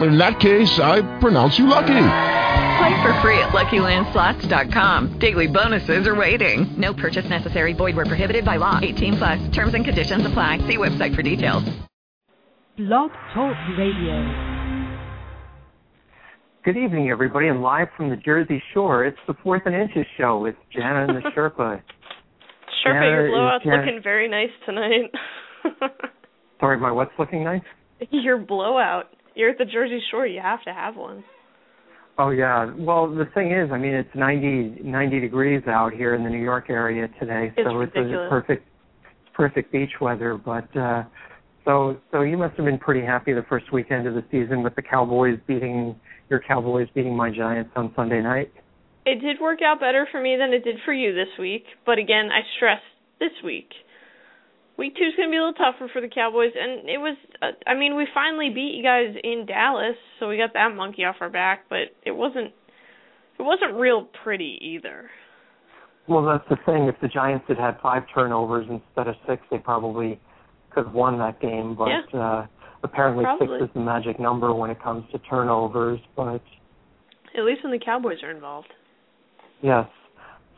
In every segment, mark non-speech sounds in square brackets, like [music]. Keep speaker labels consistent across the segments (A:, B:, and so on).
A: In that case, I pronounce you lucky.
B: Play for free at LuckyLandSlots.com. Daily bonuses are waiting. No purchase necessary. Void where prohibited by law. 18 plus. Terms and conditions apply. See website for details.
C: Blog Talk Radio.
D: Good evening, everybody, and live from the Jersey Shore, it's the Fourth and Inches show with Jana and the [laughs] Sherpa.
E: Sherpa, your
D: Jana-
E: blowout's
D: Jana-
E: looking very nice tonight. [laughs]
D: Sorry, my what's looking nice?
E: your blowout. You're at the Jersey Shore. You have to have one.
D: Oh yeah. Well, the thing is, I mean, it's 90, 90 degrees out here in the New York area today,
E: It's
D: so it's
E: ridiculous.
D: a perfect, perfect beach weather. But uh, so, so you must have been pretty happy the first weekend of the season with the Cowboys beating your Cowboys beating my Giants on Sunday night.
E: It did work out better for me than it did for you this week, but again, I stress this week. Week two is going to be a little tougher for the Cowboys, and it was. Uh, I mean, we finally beat you guys in Dallas, so we got that monkey off our back. But it wasn't. It wasn't real pretty either.
D: Well, that's the thing. If the Giants had had five turnovers instead of six, they probably could have won that game. But uh, apparently,
E: Probably.
D: six is the magic number when it comes to turnovers. But
E: At least when the Cowboys are involved.
D: yes.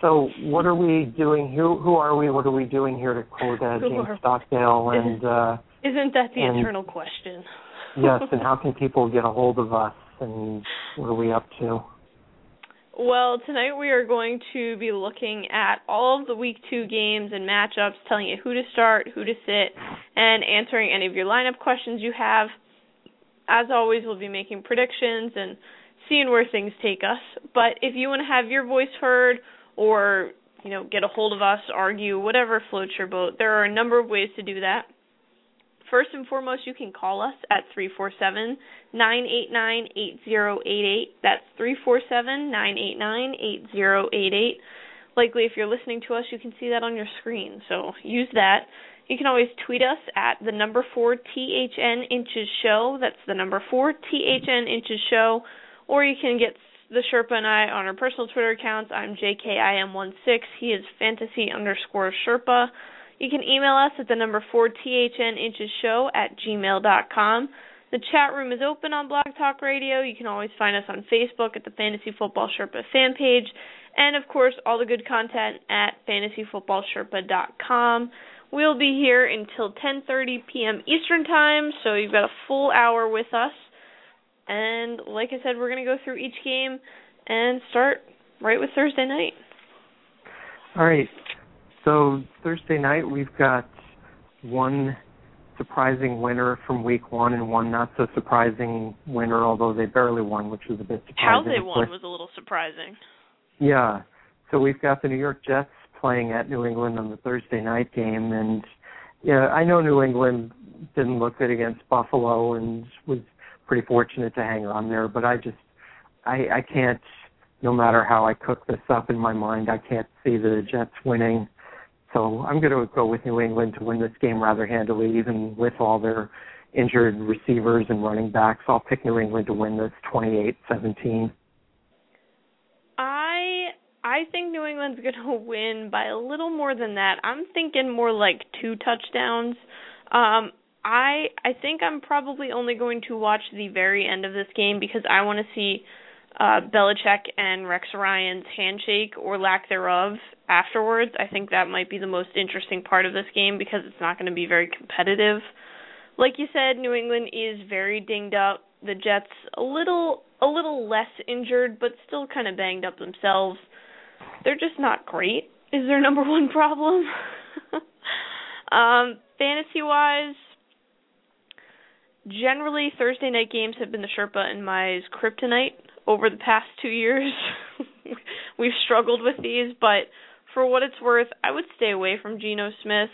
D: So, what are we doing? Who who are we? What are we doing here to quote uh, James Stockdale? And uh,
E: Isn't that the
D: And-
E: eternal question? [laughs]
D: yes, and how [laughs] can people get a hold of us? And what are we up to?
E: Well, tonight we are going to be looking at all of the week two games and matchups, telling you who to start, who to sit, and answering any of your lineup questions you have. As always, we'll be making predictions and seeing where things take us. But if you want to have your voice heard or, you know, get a hold of us, argue, whatever floats your boat, there are a number of ways to do that. First and foremost, you can call us at 347 989 8088. That's 347 989 8088. Likely, if you're listening to us, you can see that on your screen, so use that. You can always tweet us at the number 4 THN Inches Show. That's the number 4 THN Inches Show. Or you can get the Sherpa and I on our personal Twitter accounts. I'm JKIM16. He is fantasy underscore Sherpa. You can email us at the number 4 THN Inches Show at gmail.com. The chat room is open on Blog Talk Radio. You can always find us on Facebook at the Fantasy Football Sherpa fan page. And of course, all the good content at fantasyfootballsherpa.com. We'll be here until 10:30 p.m. Eastern Time, so you've got a full hour with us. And like I said, we're going to go through each game and start right with Thursday night.
D: All right. So Thursday night we've got one surprising winner from week one and one not so surprising winner, although they barely won, which was a bit surprising.
E: How they won was a little surprising.
D: Yeah. So we've got the New York Jets playing at New England on the Thursday night game and yeah, I know New England didn't look good against Buffalo and was pretty fortunate to hang on there, but I just I I can't no matter how I cook this up in my mind, I can't see the Jets winning. So I'm going to go with New England to win this game rather handily, even with all their injured receivers and running backs. I'll pick New England to win this 28-17.
E: I I think New England's going [laughs] to win by a little more than that. I'm thinking more like two touchdowns. Um I I think I'm probably only going to watch the very end of this game because I want to see uh Belichick and Rex Ryan's handshake or lack thereof afterwards. I think that might be the most interesting part of this game because it's not going to be very competitive. Like you said, New England is very dinged up. The Jets a little a little less injured but still kind of banged up themselves. They're just not great. Is their number one problem? [laughs] um fantasy wise, generally Thursday night games have been the Sherpa and my kryptonite over the past two years. [laughs] We've struggled with these, but for what it's worth, I would stay away from Geno Smith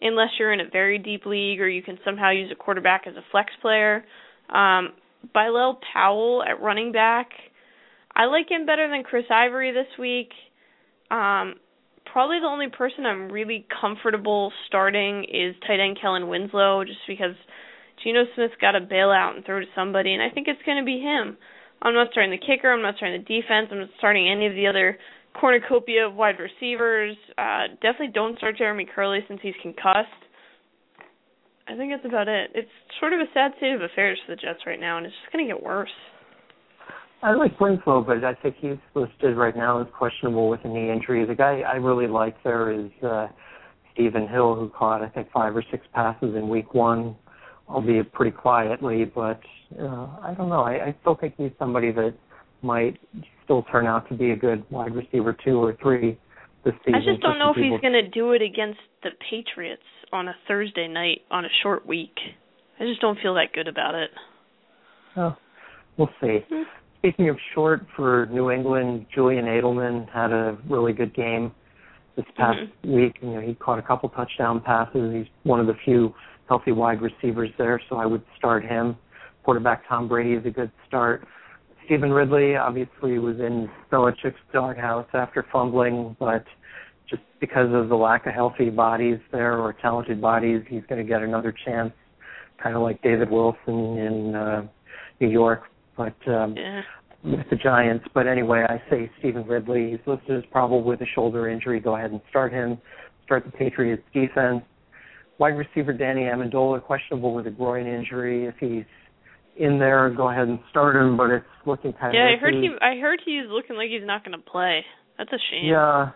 E: unless you're in a very deep league or you can somehow use a quarterback as a flex player. Um, Bilal Powell at running back, I like him better than Chris Ivory this week. Um, probably the only person I'm really comfortable starting is tight end Kellen Winslow, just because Geno Smith's got to bail out and throw to somebody, and I think it's going to be him. I'm not starting the kicker. I'm not starting the defense. I'm not starting any of the other cornucopia of wide receivers. Uh, definitely don't start Jeremy Kerley since he's concussed. I think that's about it. It's sort of a sad state of affairs for the Jets right now, and it's just going to get worse.
D: I like Winslow, but I think he's listed right now as questionable with a knee injury. The guy I really like there is uh, Stephen Hill, who caught I think five or six passes in Week One, albeit pretty quietly. But uh, I don't know. I, I still think he's somebody that might still turn out to be a good wide receiver two or three this season.
E: I just don't know if he's going to do it against the Patriots on a Thursday night on a short week. I just don't feel that good about it.
D: Oh, we'll see. Mm-hmm. Speaking of short for New England, Julian Edelman had a really good game this past
E: mm-hmm.
D: week. You know, he caught a couple touchdown passes. He's one of the few healthy wide receivers there, so I would start him. Quarterback Tom Brady is a good start. Stevan Ridley obviously was in Belichick's doghouse after fumbling, but just because of the lack of healthy bodies there or talented bodies, he's going to get another chance, kind of like David Wilson in uh, New York. But um,
E: yeah.
D: with the Giants, but anyway, I say Stevan Ridley. He's listed as probable with a shoulder injury. Go ahead and start him. Start the Patriots defense. Wide receiver Danny Amendola questionable with a groin injury. If he's in there, go ahead and start him. But it's looking kind
E: yeah,
D: of.
E: Yeah, I heard he. I heard he's looking like he's not going to play. That's a shame.
D: Yeah,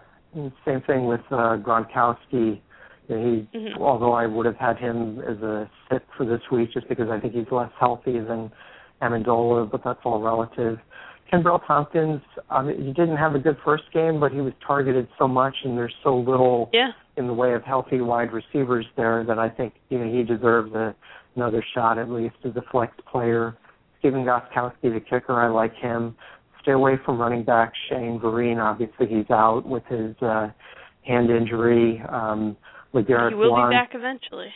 D: same thing with uh, Gronkowski. He,
E: mm-hmm.
D: although I would have had him as a sit for this week, just because I think he's less healthy than Amendola, but that's all relative. Kenbrell Thompkins, um, he didn't have a good first game, but he was targeted so much, and there's so little
E: yeah.
D: In the way of healthy wide receivers there that I think you know he deserves a, another shot at least as a flex player. Stephen Gostkowski, the kicker, I like him. Stay away from running back Shane Vereen. Obviously, he's out with his uh, hand injury. Um, LeGarrette
E: he will
D: Blount,
E: be back eventually.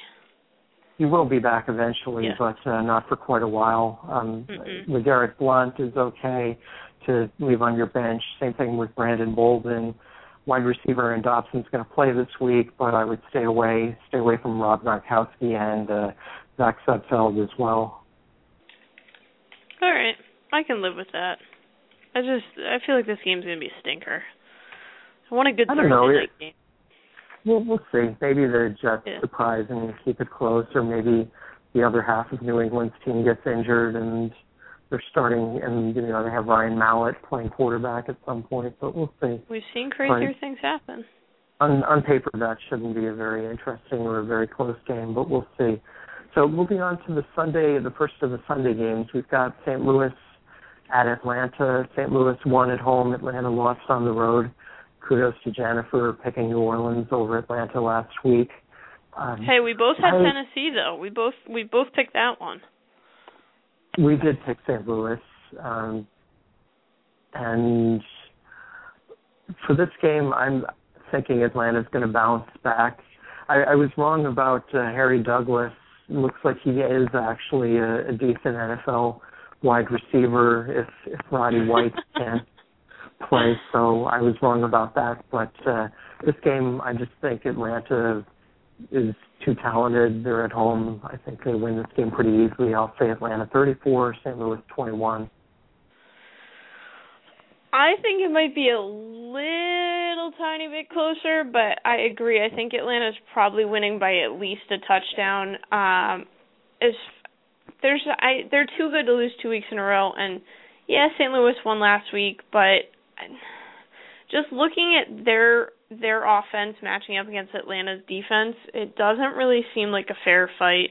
D: He will be back eventually,
E: yeah.
D: but uh, not for quite a while. Um. LeGarrette Blount is okay to leave on your bench. Same thing with Brandon Bolden. Wide receiver and Dobson's going to play this week, but I would stay away, stay away from Rob Gronkowski and uh, Zach Sudfeld as well.
E: All right, I can live with that. I just I feel like this game's going to be a stinker. I want a good
D: I don't know.
E: game.
D: We'll, we'll see. Maybe the Jets
E: Yeah.
D: surprise and keep it close, or maybe the other half of New England's team gets injured and they're starting, and you know they have Ryan Mallett playing quarterback at some point. But we'll see.
E: We've seen crazier
D: Right.
E: things happen.
D: On, on paper, that shouldn't be a very interesting or a very close game, but we'll see. So moving on to the Sunday, the first of the Sunday games, we've got St. Louis at Atlanta. St. Louis won at home. Atlanta lost on the road. Kudos to Jennifer picking New Orleans over Atlanta last week. Um,
E: Hey, we both had
D: I-
E: Tennessee though. We both we both picked that one.
D: We did pick St. Louis, um, and for this game, I'm thinking Atlanta's going to bounce back. I, I was wrong about uh, Harry Douglas. Looks like he is actually a, a decent NFL wide receiver if if Roddy White [laughs] can't play. So I was wrong about that. But uh, this game, I just think Atlanta is too talented. They're at home. I think they win this game pretty easily. I'll say Atlanta 34, St. Louis 21.
E: I think it might be a little tiny bit closer, but I agree. I think Atlanta's probably winning by at least a touchdown. Um, is there's I they're too good to lose two weeks in a row, and yeah, St. Louis won last week, but just looking at their their offense matching up against Atlanta's defense, it doesn't really seem like a fair fight.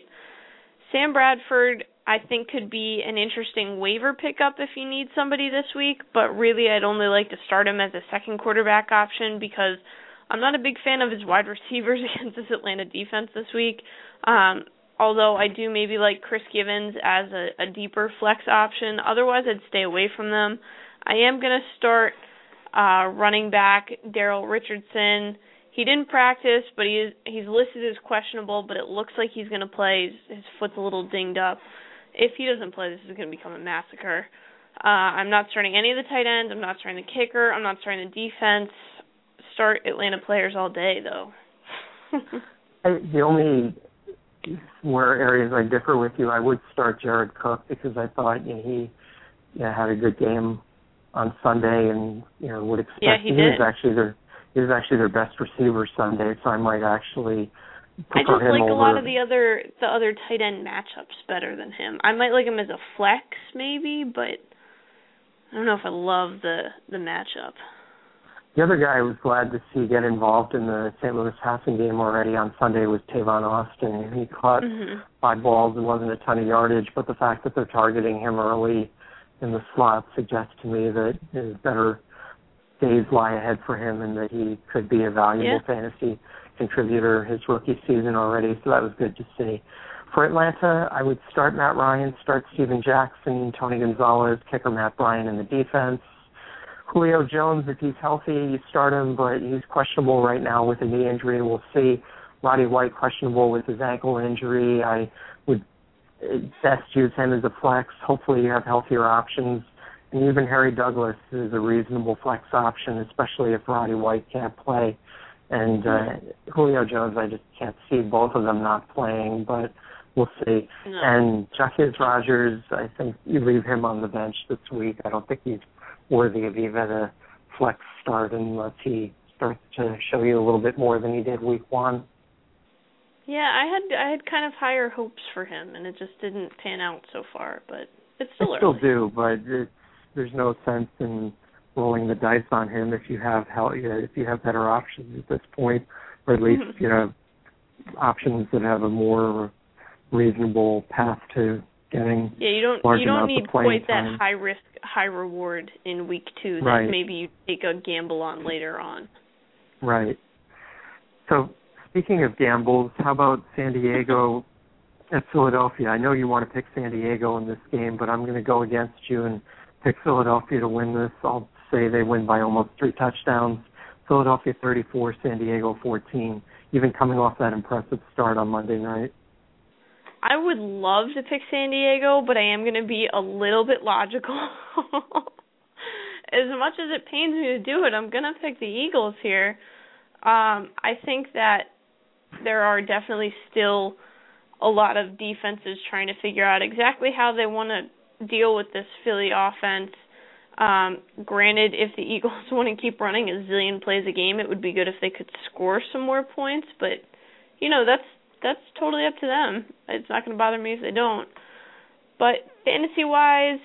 E: Sam Bradford, I think, could be an interesting waiver pickup if you need somebody this week, but really, I'd only like to start him as a second quarterback option because I'm not a big fan of his wide [laughs] receivers against this Atlanta defense this week. Um, although I do maybe like Chris Givens as a, a deeper flex option. Otherwise, I'd stay away from them. I am going to start uh, running back Daryl Richardson. He didn't practice, but he is he's listed as questionable. But it looks like he's going to play. His, his foot's a little dinged up. If he doesn't play, this is going to become a massacre. Uh, I'm not starting any of the tight ends. I'm not starting the kicker. I'm not starting the defense. start Atlanta players all day, though. [laughs]
D: I, the only where areas I differ with you, I would start Jared Cook because I thought you know, he you know, had a good game on Sunday, and you know would expect
E: yeah, he,
D: he was actually their he was actually their best receiver Sunday, so I might actually
E: I just like
D: over.
E: a lot of the other the other tight end matchups better than him. I might like him as a flex maybe, but I don't know if I love the the matchup.
D: The other guy I was glad to see get involved in the St. Louis passing game already on Sunday was Tavon Austin. He caught
E: mm-hmm.
D: five balls and wasn't a ton of yardage, but the fact that they're targeting him early in the slot suggests to me that his better days lie ahead for him and that he could be a valuable
E: yeah.
D: fantasy contributor his rookie season already. So that was good to see. For Atlanta, I would start Matt Ryan, start Steven Jackson, Tony Gonzalez, kicker Matt Bryant in the defense. Julio Jones, if he's healthy, you start him, but he's questionable right now with a knee injury. We'll see. Roddy White questionable with his ankle injury. I best use him as a flex. Hopefully, you have healthier options. And even Harry Douglas is a reasonable flex option, especially if Roddy White can't play. And uh, Julio Jones, I just can't see both of them not playing, but we'll see.
E: No.
D: And Jacquizz Rodgers, I think you leave him on the bench this week. I don't think he's worthy of even a flex start unless he starts to show you a little bit more than he did week one.
E: Yeah, I had I had kind of higher hopes for him, and it just didn't pan out so far. But it's still
D: I
E: early.
D: still do, but it's, there's no sense in rolling the dice on him if you have how if you have better options at this point, or at least
E: Mm-hmm.
D: you know options that have a more reasonable path to getting
E: Yeah, you don't
D: large
E: you don't need quite
D: time.
E: that high risk, high reward in week two that
D: Right.
E: maybe you take a gamble on later on.
D: Right. So speaking of gambles, how about San Diego at Philadelphia? I know you want to pick San Diego in this game, but I'm going to go against you and pick Philadelphia to win this. I'll say they win by almost three touchdowns. Philadelphia 34, San Diego 14. Even coming off that impressive start on Monday night.
E: I would love to pick San Diego, but I am going to be a little bit logical. [laughs] as much as it pains me to do it, I'm going to pick the Eagles here. Um, I think that there are definitely still a lot of defenses trying to figure out exactly how they want to deal with this Philly offense. Um, granted, if the [laughs] Eagles want to keep running a zillion plays a game, it would be good if they could score some more points. But you know, that's that's totally up to them. It's not going to bother me if they don't. But fantasy wise,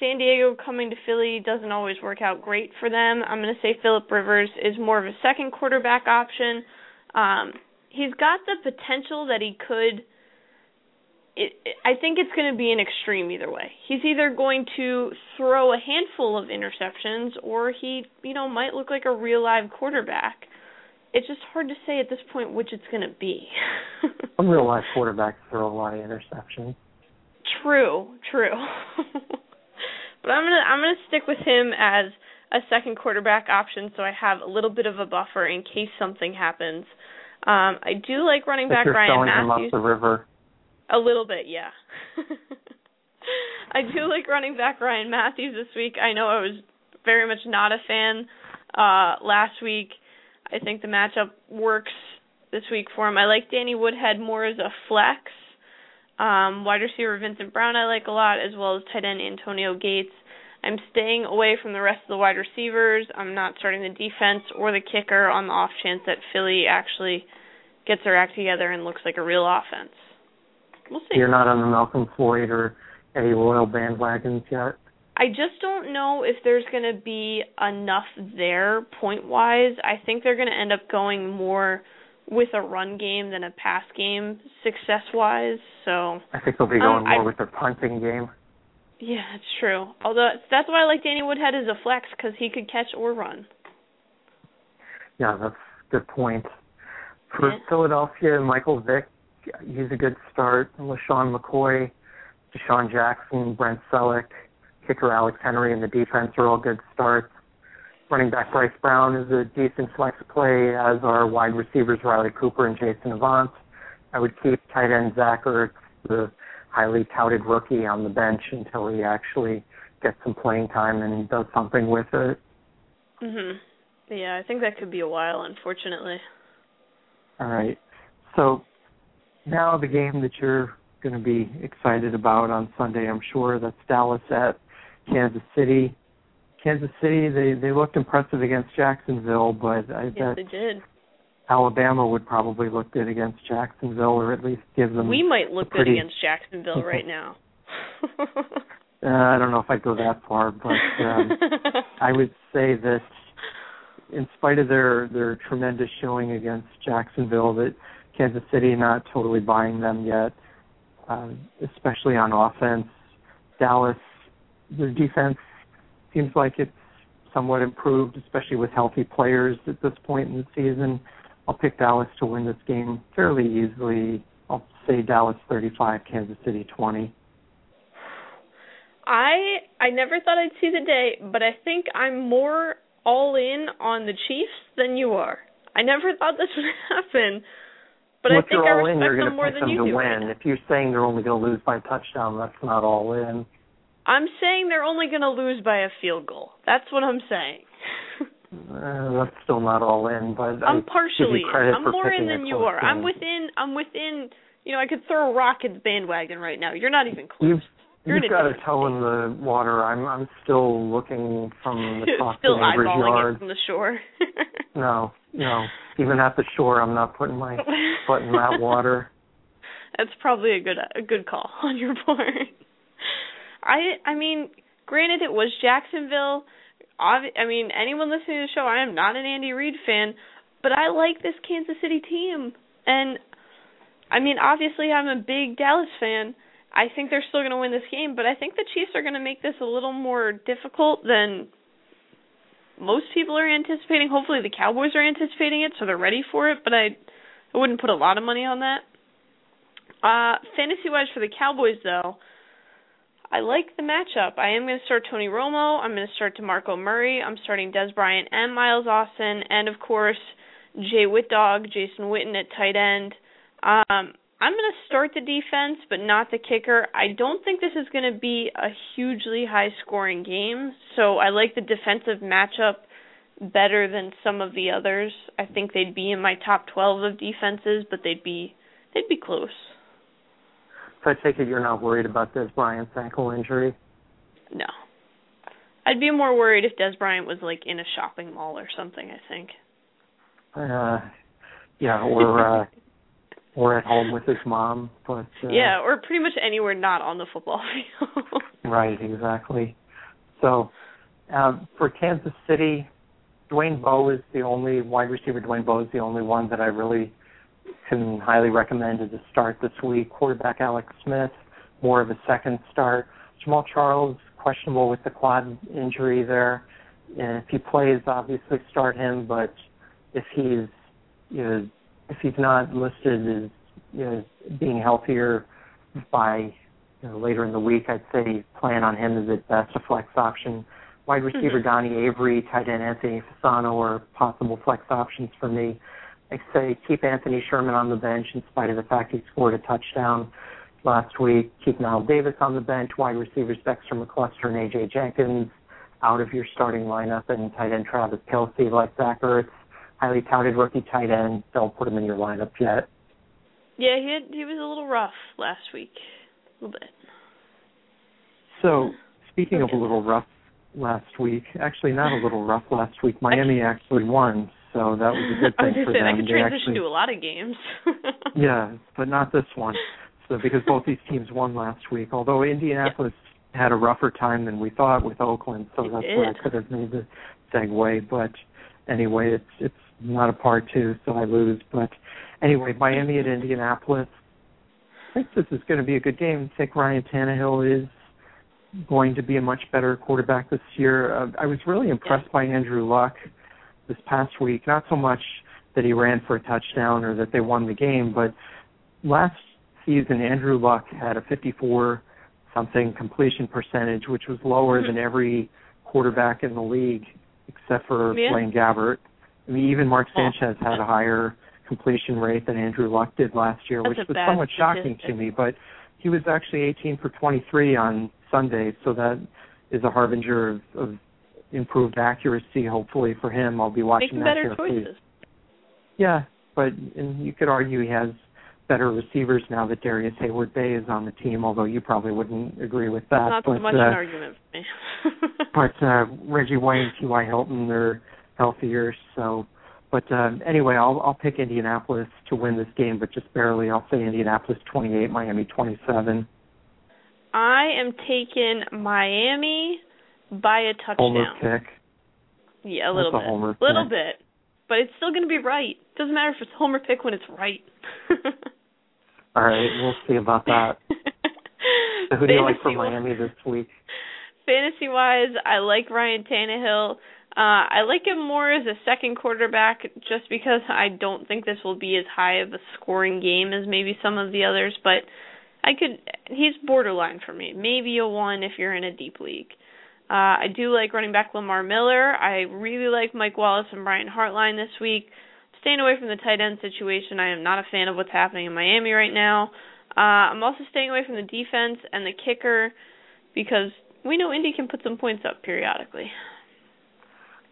E: San Diego coming to Philly doesn't always work out great for them. I'm going to say Philip Rivers is more of a second quarterback option. Um, he's got the potential that he could. It, I think it's going to be an extreme either way. He's either going to throw a handful of interceptions, or he, you know, might look like a real live quarterback. It's just hard to say at this point which it's going to be. [laughs]
D: Some real life quarterbacks throw a lot of interceptions.
E: True, true. [laughs] but I'm gonna I'm gonna stick with him as a second quarterback option, so I have a little bit of a buffer in case something happens. Um, I do like running back Ryan
D: throwing him up
E: Mathews.
D: the river.
E: A little bit, yeah. [laughs] I do like running back Ryan Mathews this week. I know I was very much not a fan uh last week. I think the matchup works this week for him. I like Danny Woodhead more as a flex. Um, wide receiver Vincent Brown I like a lot, as well as tight end Antonio Gates. I'm staying away from the rest of the wide receivers. I'm not starting the defense or the kicker on the off chance that Philly actually gets their act together and looks like a real offense. We'll see.
D: You're not on the Malcom Floyd or Eddie Royal bandwagons yet.
E: I just don't know if there's going to be enough there point wise. I think they're going to end up going more with a run game than a pass game success wise. So
D: I think they'll be going
E: Um,
D: more
E: I-
D: with their punting game.
E: Yeah, it's true. Although that's why I like Danny Woodhead as a flex because he could catch or run.
D: Yeah, that's a good point. For
E: Yeah.
D: Philadelphia, Michael Vick, he's a good start. LeSean McCoy, DeSean Jackson, Brent Celek, kicker Alex Henery, and the defense are all good starts. Running back Bryce Brown is a decent flex play, as are wide receivers Riley Cooper and Jason Avant. I would keep tight end Zach Ertz, the highly touted rookie, on the bench until he actually gets some playing time and does something with it.
E: Mhm. Yeah, I think that could be a while, unfortunately.
D: All right. So now the game that you're going to be excited about on Sunday, I'm sure that's Dallas at Kansas City. Kansas City, they they looked impressive against Jacksonville, but I
E: Yes,
D: bet
E: they did.
D: Alabama would probably look good against Jacksonville, or at least give them.
E: We might look
D: pretty-
E: good against Jacksonville right now. [laughs]
D: Uh, I don't know if I'd go that far, but um, [laughs] I would say that in spite of their their tremendous showing against Jacksonville, that Kansas City not totally buying them yet, uh, especially on offense. Dallas, their defense seems like it's somewhat improved, especially with healthy players at this point in the season. I'll pick Dallas to win this game fairly easily. I'll say Dallas 35, Kansas City 20.
E: I I never thought I'd see the day, but I think I'm more all in on the Chiefs than you are. I never thought this would [laughs] happen, but
D: well,
E: I think
D: you're
E: I
D: all in, you're
E: them
D: going
E: more than
D: them
E: you
D: to
E: do.
D: win. If you're saying they're only going to lose by a touchdown, that's not all in.
E: I'm saying they're only going to lose by a field goal. That's what I'm saying. [laughs]
D: Uh, that's still not all in, but
E: I'm partially I'm more in than you are. I'm within. I'm within. You know, I could throw a rock at the bandwagon right now. You're not even close.
D: You've
E: You're
D: you've got a toe in the water. I'm I'm still looking from [laughs] the top
E: Still
D: of the neighbor's yard.
E: from the shore. [laughs]
D: No, no. Even at the shore, I'm not putting my foot in that [laughs] water.
E: That's probably a good a good call on your part. I I mean, granted it was Jacksonville. Obvi- I mean, anyone listening to the show, I am not an Andy Reid fan, but I like this Kansas City team. And I mean, obviously I'm a big Dallas fan. I think they're still going to win this game, but I think the Chiefs are going to make this a little more difficult than most people are anticipating. Hopefully the Cowboys are anticipating it, so they're ready for it, but I I wouldn't put a lot of money on that. Uh, fantasy wise for the Cowboys though, I like the matchup. I am going to start Tony Romo. I'm going to start DeMarco Murray. I'm starting Dez Bryant and Miles Austin, and of course Jay Whitdog, Jason Witten at tight end. Um, I'm going to start the defense, but not the kicker. I don't think this is going to be a hugely high scoring game, so I like the defensive matchup better than some of the others. I think they'd be in my top 12 of defenses, but they'd be they'd be close.
D: So I take it you're not worried about Dez Bryant's ankle injury.
E: No. I'd be more worried if Dez Bryant was like in a shopping mall or something, I think.
D: Uh, yeah, or uh, [laughs] or at home with his mom. But uh,
E: yeah, or pretty much anywhere not on the football [laughs] field.
D: Right, exactly. So uh, for Kansas City, Dwayne Bowe is the only wide receiver. Dwayne Bowe is the only one that I really can highly recommend as a start this week. Quarterback Alex Smith, more of a second start. Jamaal Charles questionable with the quad injury there. And if he plays, obviously start him. But if he's you know if he's not listed as you know being healthier by you know, later in the week, I'd say plan on him as at best a flex option. Wide receiver
E: Mhm.
D: Donnie Avery, tight end Anthony Fasano are possible flex options for me. I say keep Anthony Sherman on the bench in spite of the fact he scored a touchdown last week. Keep Knile Davis on the bench. Wide receivers Dexter McCluster and AJ Jenkins out of your starting lineup, and tight end Travis Kelce like Zach Ertz, highly touted rookie tight end. Don't put him in your lineup yet.
E: yeah, he had, he was a little rough last week. A little bit.
D: So, hmm. speaking of a little rough last week, actually not a little rough last week, Miami actually won, so that was a good [laughs]
E: I
D: thing for
E: say
D: them.
E: that could
D: They
E: transition
D: actually,
E: to a lot of games. [laughs]
D: yeah, but not this one. So because both these teams won last week, although Indianapolis had a rougher time than we thought with Oakland, so
E: It
D: that's where I could have made the segue. But anyway, it's it's not a part two, so I lose. But anyway, Miami at Indianapolis. I think this is going to be a good game. I think Ryan Tannehill is going to be a much better quarterback this year. Uh, I was really impressed by Andrew Luck this past week. Not so much that he ran for a touchdown or that they won the game, but last season Andrew Luck had a 54 something completion percentage, which was lower than every quarterback in the league except for
E: Yeah.
D: Blaine Gabbert. I mean, even Mark
E: Oh.
D: Sanchez had a higher completion rate than Andrew Luck did last year,
E: That's
D: which was somewhat shocking to me. But he was actually 18 for 23 on Sunday, so that is a harbinger of, of improved accuracy. Hopefully for him, I'll be watching
E: Making
D: that
E: better
D: carefully.
E: choices.
D: Yeah, but and you could argue he has better receivers now that Darrius Heyward-Bey is on the team. Although you probably wouldn't agree with that.
E: Not
D: but,
E: so much
D: uh,
E: an argument for me. [laughs] [laughs]
D: but uh, Reggie White and T.Y. Hilton are healthier. So, but uh, anyway, I'll I'll pick Indianapolis to win this game, but just barely. I'll say Indianapolis 28, Miami 27.
E: I am taking Miami by a touchdown.
D: Homer pick.
E: Yeah, a little
D: That's a
E: bit.
D: homer
E: little
D: pick.
E: bit. But it's still going to be right. Doesn't matter if it's homer pick when it's right. [laughs]
D: All right, we'll see about that. [laughs] So who do you like for Miami this week?
E: Fantasy wise, I like Ryan Tannehill. Uh, I like him more as a second quarterback just because I don't think this will be as high of a scoring game as maybe some of the others, but I could he's borderline for me. Maybe a one if you're in a deep league. Uh, I do like running back Lamar Miller. I really like Mike Wallace and Brian Hartline this week. Staying away from the tight end situation. I am not a fan of what's happening in Miami right now. Uh, I'm also staying away from the defense and the kicker because we know Indy can put some points up periodically.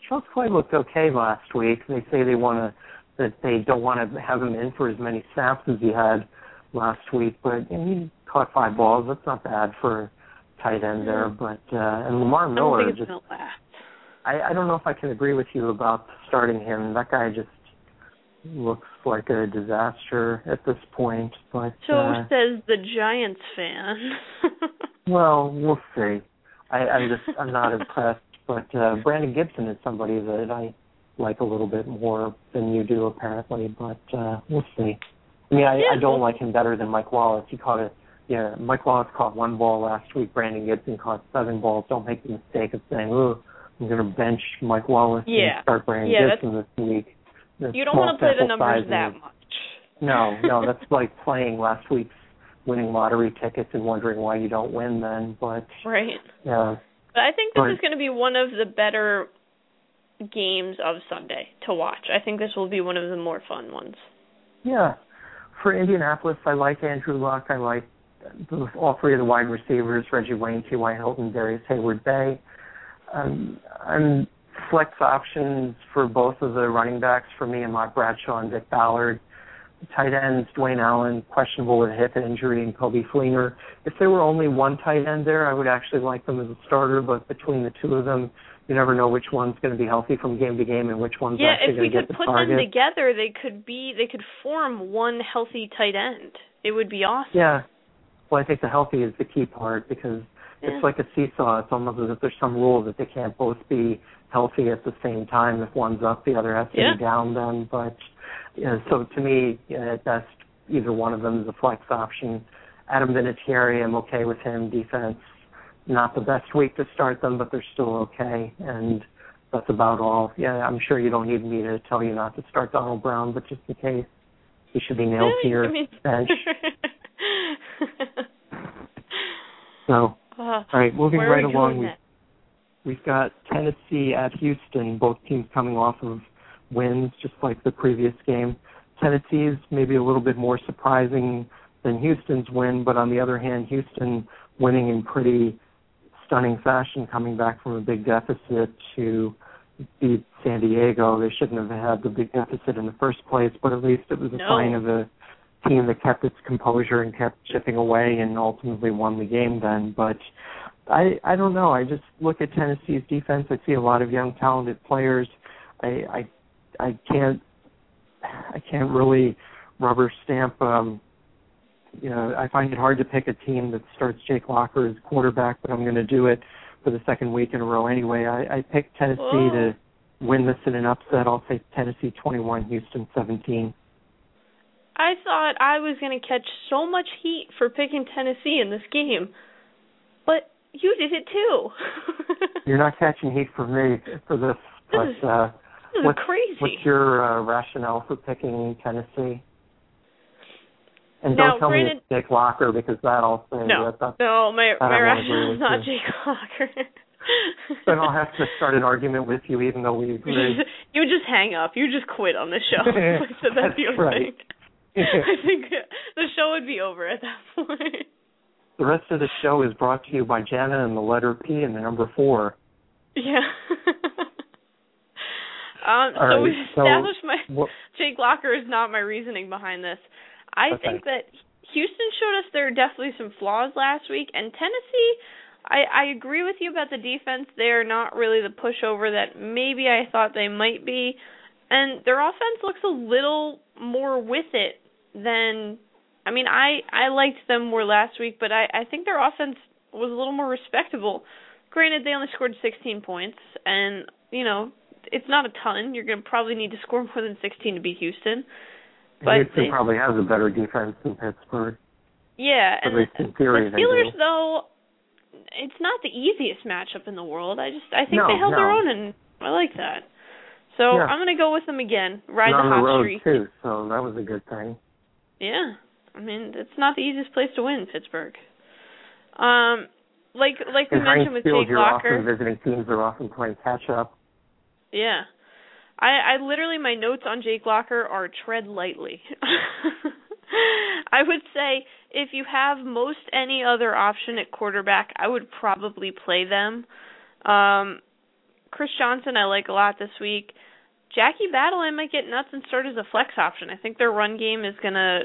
D: Charles Clay looked okay last week. They say they want to that they don't want to have him in for as many snaps as he had last week, but and he caught five balls. That's not bad for tight end there. But uh, and Lamar
E: I don't
D: Miller
E: think it's
D: just
E: gonna last.
D: I, I don't know if I can agree with you about starting him. That guy just looks like a disaster at this point. But
E: So
D: uh,
E: says the Giants fan. [laughs]
D: well, we'll see. I, I'm just I'm not impressed. But uh, Brandon Gibson is somebody that I like a little bit more than you do apparently. But uh, we'll see. I mean, I, I don't like him better than Mike Wallace. He caught a yeah. Mike Wallace caught one ball last week. Brandon Gibson caught seven balls. Don't make the mistake of saying, "Oh, I'm going to bench Mike Wallace
E: Yeah.
D: and start Brandon
E: Yeah,
D: Gibson this week."
E: You don't want to play the numbers that much.
D: No, no, [laughs] that's like playing last week's winning lottery tickets and wondering why you don't win then. But
E: Right.
D: yeah,
E: But I think this
D: Right.
E: is going to be one of the better games of Sunday to watch. I think this will be one of the more fun ones.
D: yeah. For Indianapolis, I like Andrew Luck. I like all three of the wide receivers: Reggie Wayne, T.Y. Hilton, Darrius Heyward-Bey. Um, I'm flex options for both of the running backs for me, Ahmad Bradshaw and Vick Ballard. Tight ends, Dwayne Allen, questionable with a hip injury, and Coby Fleener. If there were only one tight end there, I would actually like them as a starter, but between the two of them, you never know which one's going to be healthy from game to game and which one's
E: Yeah,
D: actually going to get the target.
E: Yeah, if we could put them together, they could be they could form one healthy tight end. It would be awesome.
D: Yeah. Well, I think the healthy is the key part because
E: Yeah.
D: it's like a seesaw. It's almost as if there's some rule that they can't both be healthy at the same time. If one's up, the other has to
E: Yeah.
D: be down then. But yeah, so to me, yeah, at best, either one of them is a flex option. Adam Vinatieri, I'm okay with him. Defense, not the best week to start them, but they're still okay. And that's about all. Yeah, I'm sure you don't need me to tell you not to start Donald Brown, but just in case, he should be nailed to your bench. [laughs] So,
E: Uh,
D: all right, moving right along, we, we've got Tennessee at Houston, both teams coming off of wins, just like the previous game. Tennessee's maybe a little bit more surprising than Houston's win, but on the other hand, Houston winning in pretty stunning fashion, coming back from a big deficit to beat San Diego. They shouldn't have had the big deficit in the first place, but at least it was a
E: No.
D: sign of a team that kept its composure and kept chipping away and ultimately won the game then. But I I don't know. I just look at Tennessee's defense. I see a lot of young talented players. I I I can't I can't really rubber stamp um you know, I find it hard to pick a team that starts Jake Locker as quarterback, but I'm going to do it for the second week in a row anyway. I, I picked Tennessee
E: Whoa.
D: to win this in an upset. I'll say Tennessee 21, Houston 17.
E: I thought I was going to catch so much heat for picking Tennessee in this game, but you did it too. [laughs]
D: You're not catching heat for me for this,
E: This is-
D: but uh,
E: this is
D: what's,
E: crazy.
D: what's your uh, rationale for picking Tennessee? And
E: Now,
D: don't tell me
E: granted-
D: it's Jake Locker because that I'll say
E: no,
D: that, that's,
E: no, my
D: I
E: my rationale is not
D: you.
E: Jake Locker. [laughs]
D: then I'll have to start an argument with you even though we
E: You [laughs]
D: agree.
E: just, you just hang up. You just quit on the show. so that's,
D: That's
E: your
D: right.
E: thing. [laughs] I think the show would be over at that point.
D: The rest of the show is brought to you by Jana and the letter P and the number four.
E: Yeah. [laughs] Um, so
D: right,
E: we've
D: so
E: established my
D: what-
E: Jake Locker is not my reasoning behind this. I
D: Okay.
E: think that Houston showed us there are definitely some flaws last week, and Tennessee. I, I agree with you about the defense. They're not really the pushover that maybe I thought they might be, and their offense looks a little more with it than. I mean, I I liked them more last week, but I I think their offense was a little more respectable. Granted, they only scored 16 points, and you know it's not a ton. You're going to probably need to score more than 16 to beat Houston. But
D: Houston
E: they-
D: probably has a better defense than Pittsburgh.
E: yeah, and
D: theory
E: the Steelers though, it's not the easiest matchup in the world. I just I think
D: No,
E: they held their own, and I like that. So
D: Yeah.
E: I'm going to go with them again. Ride
D: and
E: the hot
D: the
E: streak.
D: too, so that was a good thing.
E: Yeah, I mean it's not the easiest place to win, Pittsburgh. Um, like like we mentioned with Jake Locker.
D: often visiting teams are often playing catch up.
E: Yeah. I I literally my notes on Jake Locker are tread lightly. [laughs] I would say if you have most any other option at quarterback, I would probably play them. Um Chris Johnson I like a lot this week. Jackie Battle I might get nuts and start as a flex option. I think their run game is gonna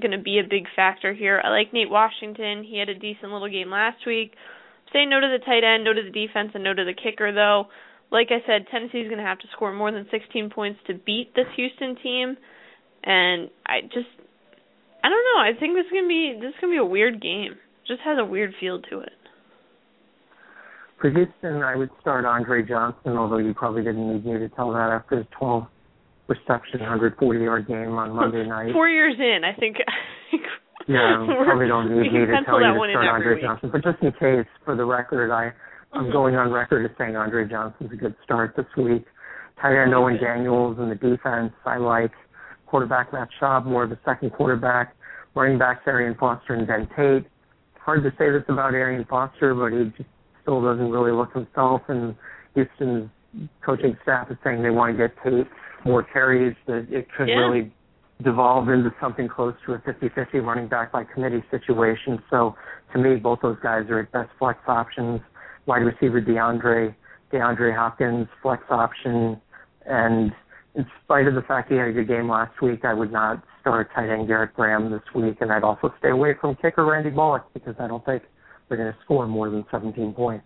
E: gonna be a big factor here. I like Nate Washington. He had a decent little game last week. Say no to the tight end, no to the defense, and no to the kicker though like I said, Tennessee's to have to score more than 16 points to beat this Houston team, and I just, I don't know. I think this is to be this is to be a weird game. It just has a weird feel to it.
D: For Houston, I would start Andre Johnson, although you probably didn't need me to tell that after his 12 reception, 140 yard game on [laughs] Monday night.
E: Four years in, I think.
D: Yeah, [laughs] probably don't need me to tell you to start Andre
E: week.
D: Johnson. But just in case, for the record, I I'm
E: Mhm.
D: going on record as saying Andre Johnson's a good start this week. Tight end Owen Daniels and the defense, I like. Quarterback Matt Schaub, more of a second quarterback. Running backs Arian Foster and Ben Tate. Hard to say this about Arian Foster, but he just still doesn't really look himself. And Houston's coaching staff is saying they want to get Tate more carries. That it could
E: Yeah.
D: really devolve into something close to a 50-50 running back by committee situation. So to me, both those guys are at best flex options. Wide receiver DeAndre, DeAndre Hopkins, flex option, and in spite of the fact he had a good game last week, I would not start tight end Garrett Graham this week, and I'd also stay away from kicker Randy Bullock because I don't think they're going to score more than 17 points.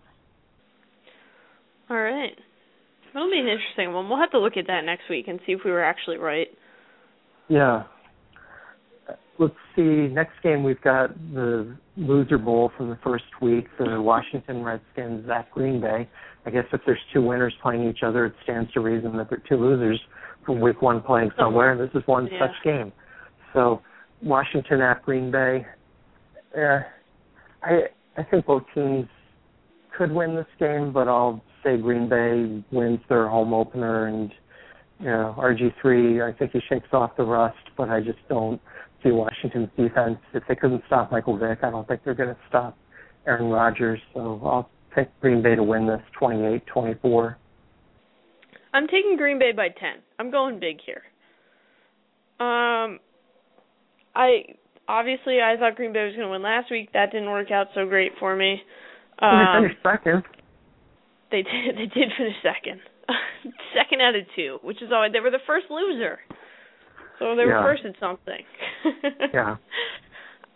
E: All right. That'll be an interesting one. We'll have to look at that next week and see if we were actually right.
D: Yeah. Let's see. Next game, we've got the loser bowl from the first week, the Washington Redskins at Green Bay. I guess if there's two winners playing each other, it stands to reason that there are two losers from week one playing somewhere, and this is one
E: Yeah.
D: such game. So, Washington at Green Bay. Yeah, I I think both teams could win this game, but I'll say Green Bay wins their home opener and you know, RG3, I think he shakes off the rust, but I just don't see Washington's defense. If they couldn't stop Michael Vick, I don't think they're going to stop Aaron Rodgers. So I'll take Green Bay to win this 28-24.
E: I'm taking Green Bay by 10. I'm going big here. Um I obviously I thought Green Bay was going to win last week. That didn't work out so great for me.
D: they
E: Um,
D: finished second.
E: They did. They did finish second, [laughs] second out of two, which is always they were the first loser, so they were
D: Yeah.
E: first at something. [laughs]
D: Yeah.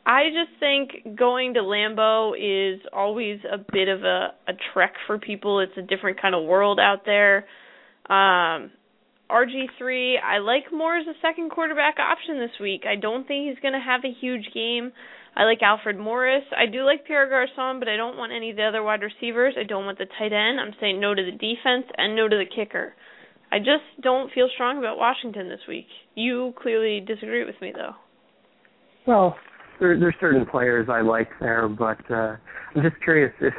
E: I just think going to Lambeau is always a bit of a a trek for people. It's a different kind of world out there. Um RG3, I like more as a second quarterback option this week. I don't think he's going to have a huge game. I like Alfred Morris. I do like Pierre Garcon, but I don't want any of the other wide receivers. I don't want the tight end. I'm saying no to the defense and no to the kicker. I just don't feel strong about Washington this week. You clearly disagree with me, though.
D: Well, there, there's certain players I like there, but uh, I'm just curious if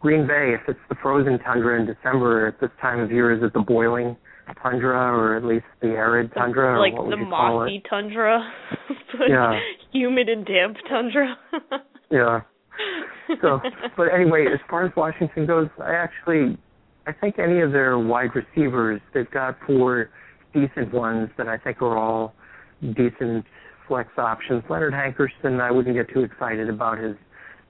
D: Green Bay, if it's the frozen tundra in December at this time of year, is it the boiling tundra or at least the arid tundra?
E: like
D: or what would
E: the mossy tundra, [laughs] but
D: Yeah.
E: humid and damp tundra. [laughs]
D: Yeah. So, [laughs] but anyway, as far as Washington goes, I actually, I think any of their wide receivers, they've got four decent ones that I think are all decent flex options. Leonard Hankerson, I wouldn't get too excited about his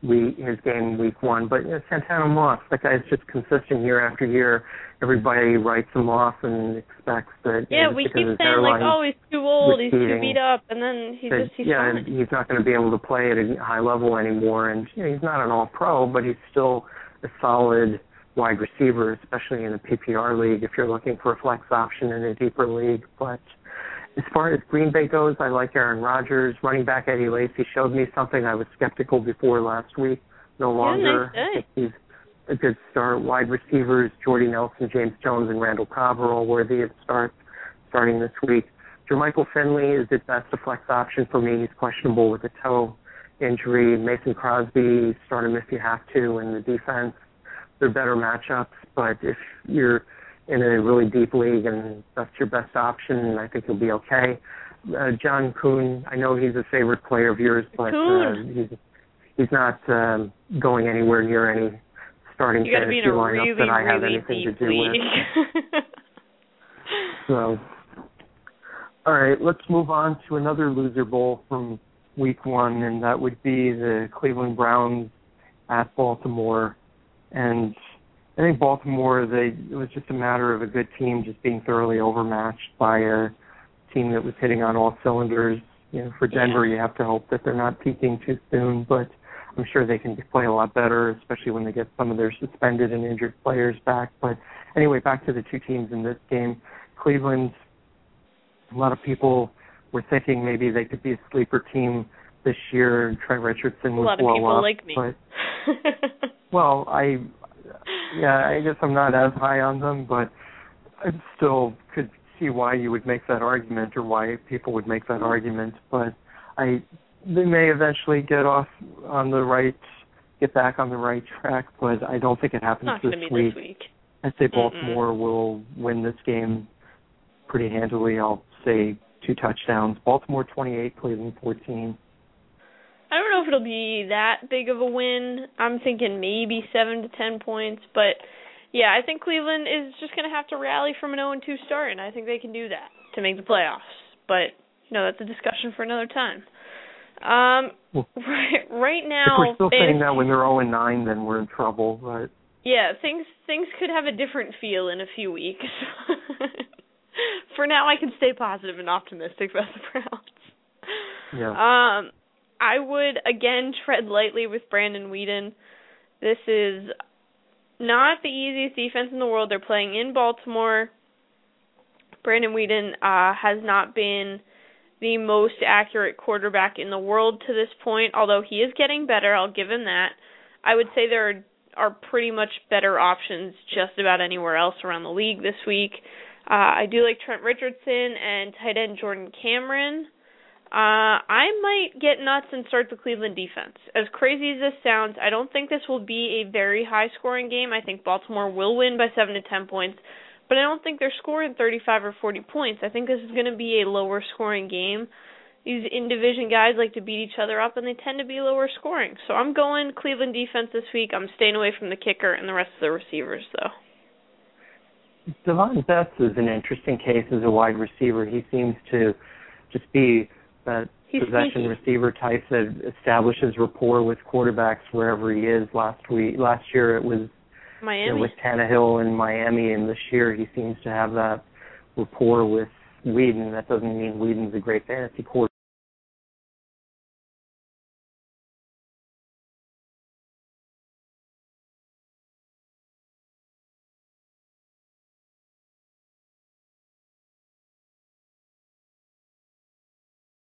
D: week, his game week one. But you know, Santana Moss, that guy's just consistent year after year. Everybody writes him off and expects that.
E: Yeah,
D: you know,
E: we keep saying like, oh, he's too old, he's too beat up, and then he
D: that,
E: just he's
D: yeah,
E: fine.
D: he's not going to be able to play at a high level anymore. And you know, he's not an All Pro, but he's still a solid wide receiver, especially in a PPR league. If you're looking for a flex option in a deeper league, but as far as Green Bay goes, I like Aaron Rodgers. Running back Eddie Lacy showed me something I was skeptical before last week. No longer.
E: nice day.
D: I think he's a good start. Wide receivers, Jordy Nelson, James Jones, and Randall Cobb are all worthy of starts starting this week. Jermichael Finley is at best a flex option for me. He's questionable with a toe injury. Mason Crosby, start him if you have to in the defense. They're better matchups, but if you're in a really deep league and that's your best option, And I think you'll be okay. Uh, John Kuhn, I know he's a favorite player of yours, but uh, he's he's not um, going anywhere near any starting
E: You got to be
D: fantasy lineup
E: really,
D: that I have
E: really
D: anything to do with.
E: league.
D: So, all right, let's move on to another loser bowl from week one, and that would be the Cleveland Browns at Baltimore. And I think Baltimore, they it was just a matter of a good team just being thoroughly overmatched by a team that was hitting on all cylinders. You know, for Denver, you have to hope that they're not peaking too soon, but I'm sure they can play a lot better, especially when they get some of their suspended and injured players back. But anyway, back to the two teams in this game. Cleveland, a lot of people were thinking maybe they could be a sleeper team this year and Trent Richardson
E: was
D: a
E: lot of people
D: up.
E: like me.
D: But [laughs] well, I yeah, I guess I'm not as high on them, but I still could see why you would make that argument or why people would make that argument. But I they may eventually get off on the right get back on the right track, but I don't think it happens this
E: be
D: week.
E: this week.
D: I'd say Baltimore will win this game pretty handily. I'll say two touchdowns. Baltimore 28, Cleveland 14.
E: I don't know if it'll be that big of a win. I'm thinking maybe seven to ten points, but yeah, I think Cleveland is just going to have to rally from an 0 2 start, and I think they can do that to make the playoffs. But you know, that's a discussion for another time. Um,
D: Well, [laughs]
E: right, right
D: if
E: now,
D: we're still saying that when they're 0 and 9, then we're in trouble. But
E: yeah, things things could have a different feel in a few weeks. [laughs] For now, I can stay positive and optimistic about the Browns.
D: yeah,
E: Um, I would again tread lightly with Brandon Weeden. This is not the easiest defense in the world. They're playing in Baltimore. Brandon Weeden uh, has not been the most accurate quarterback in the world to this point, although he is getting better. I'll give him that. I would say there are, are pretty much better options just about anywhere else around the league this week. Uh, I do like Trent Richardson and tight end Jordan Cameron. Uh, I might get nuts and start the Cleveland defense. As crazy as this sounds, I don't think this will be a very high scoring game. I think Baltimore will win by 7 to 10 points, but I don't think they're scoring 35 or 40 points. I think this is going to be a lower scoring game. These in division guys like to beat each other up and they tend to be lower scoring. So I'm going Cleveland defense this week. I'm staying away from the kicker and the rest of the receivers though.
D: Davone Bess is an interesting case as a wide receiver. He seems to just be that
E: He's
D: possession
E: sneaky.
D: receiver type that establishes rapport with quarterbacks wherever he is. Last week, last year it was you
E: Miami.
D: know, with Tannehill in Miami, and this year he seems to have that rapport with Weeden. That doesn't mean Weeden's a great fantasy quarterback.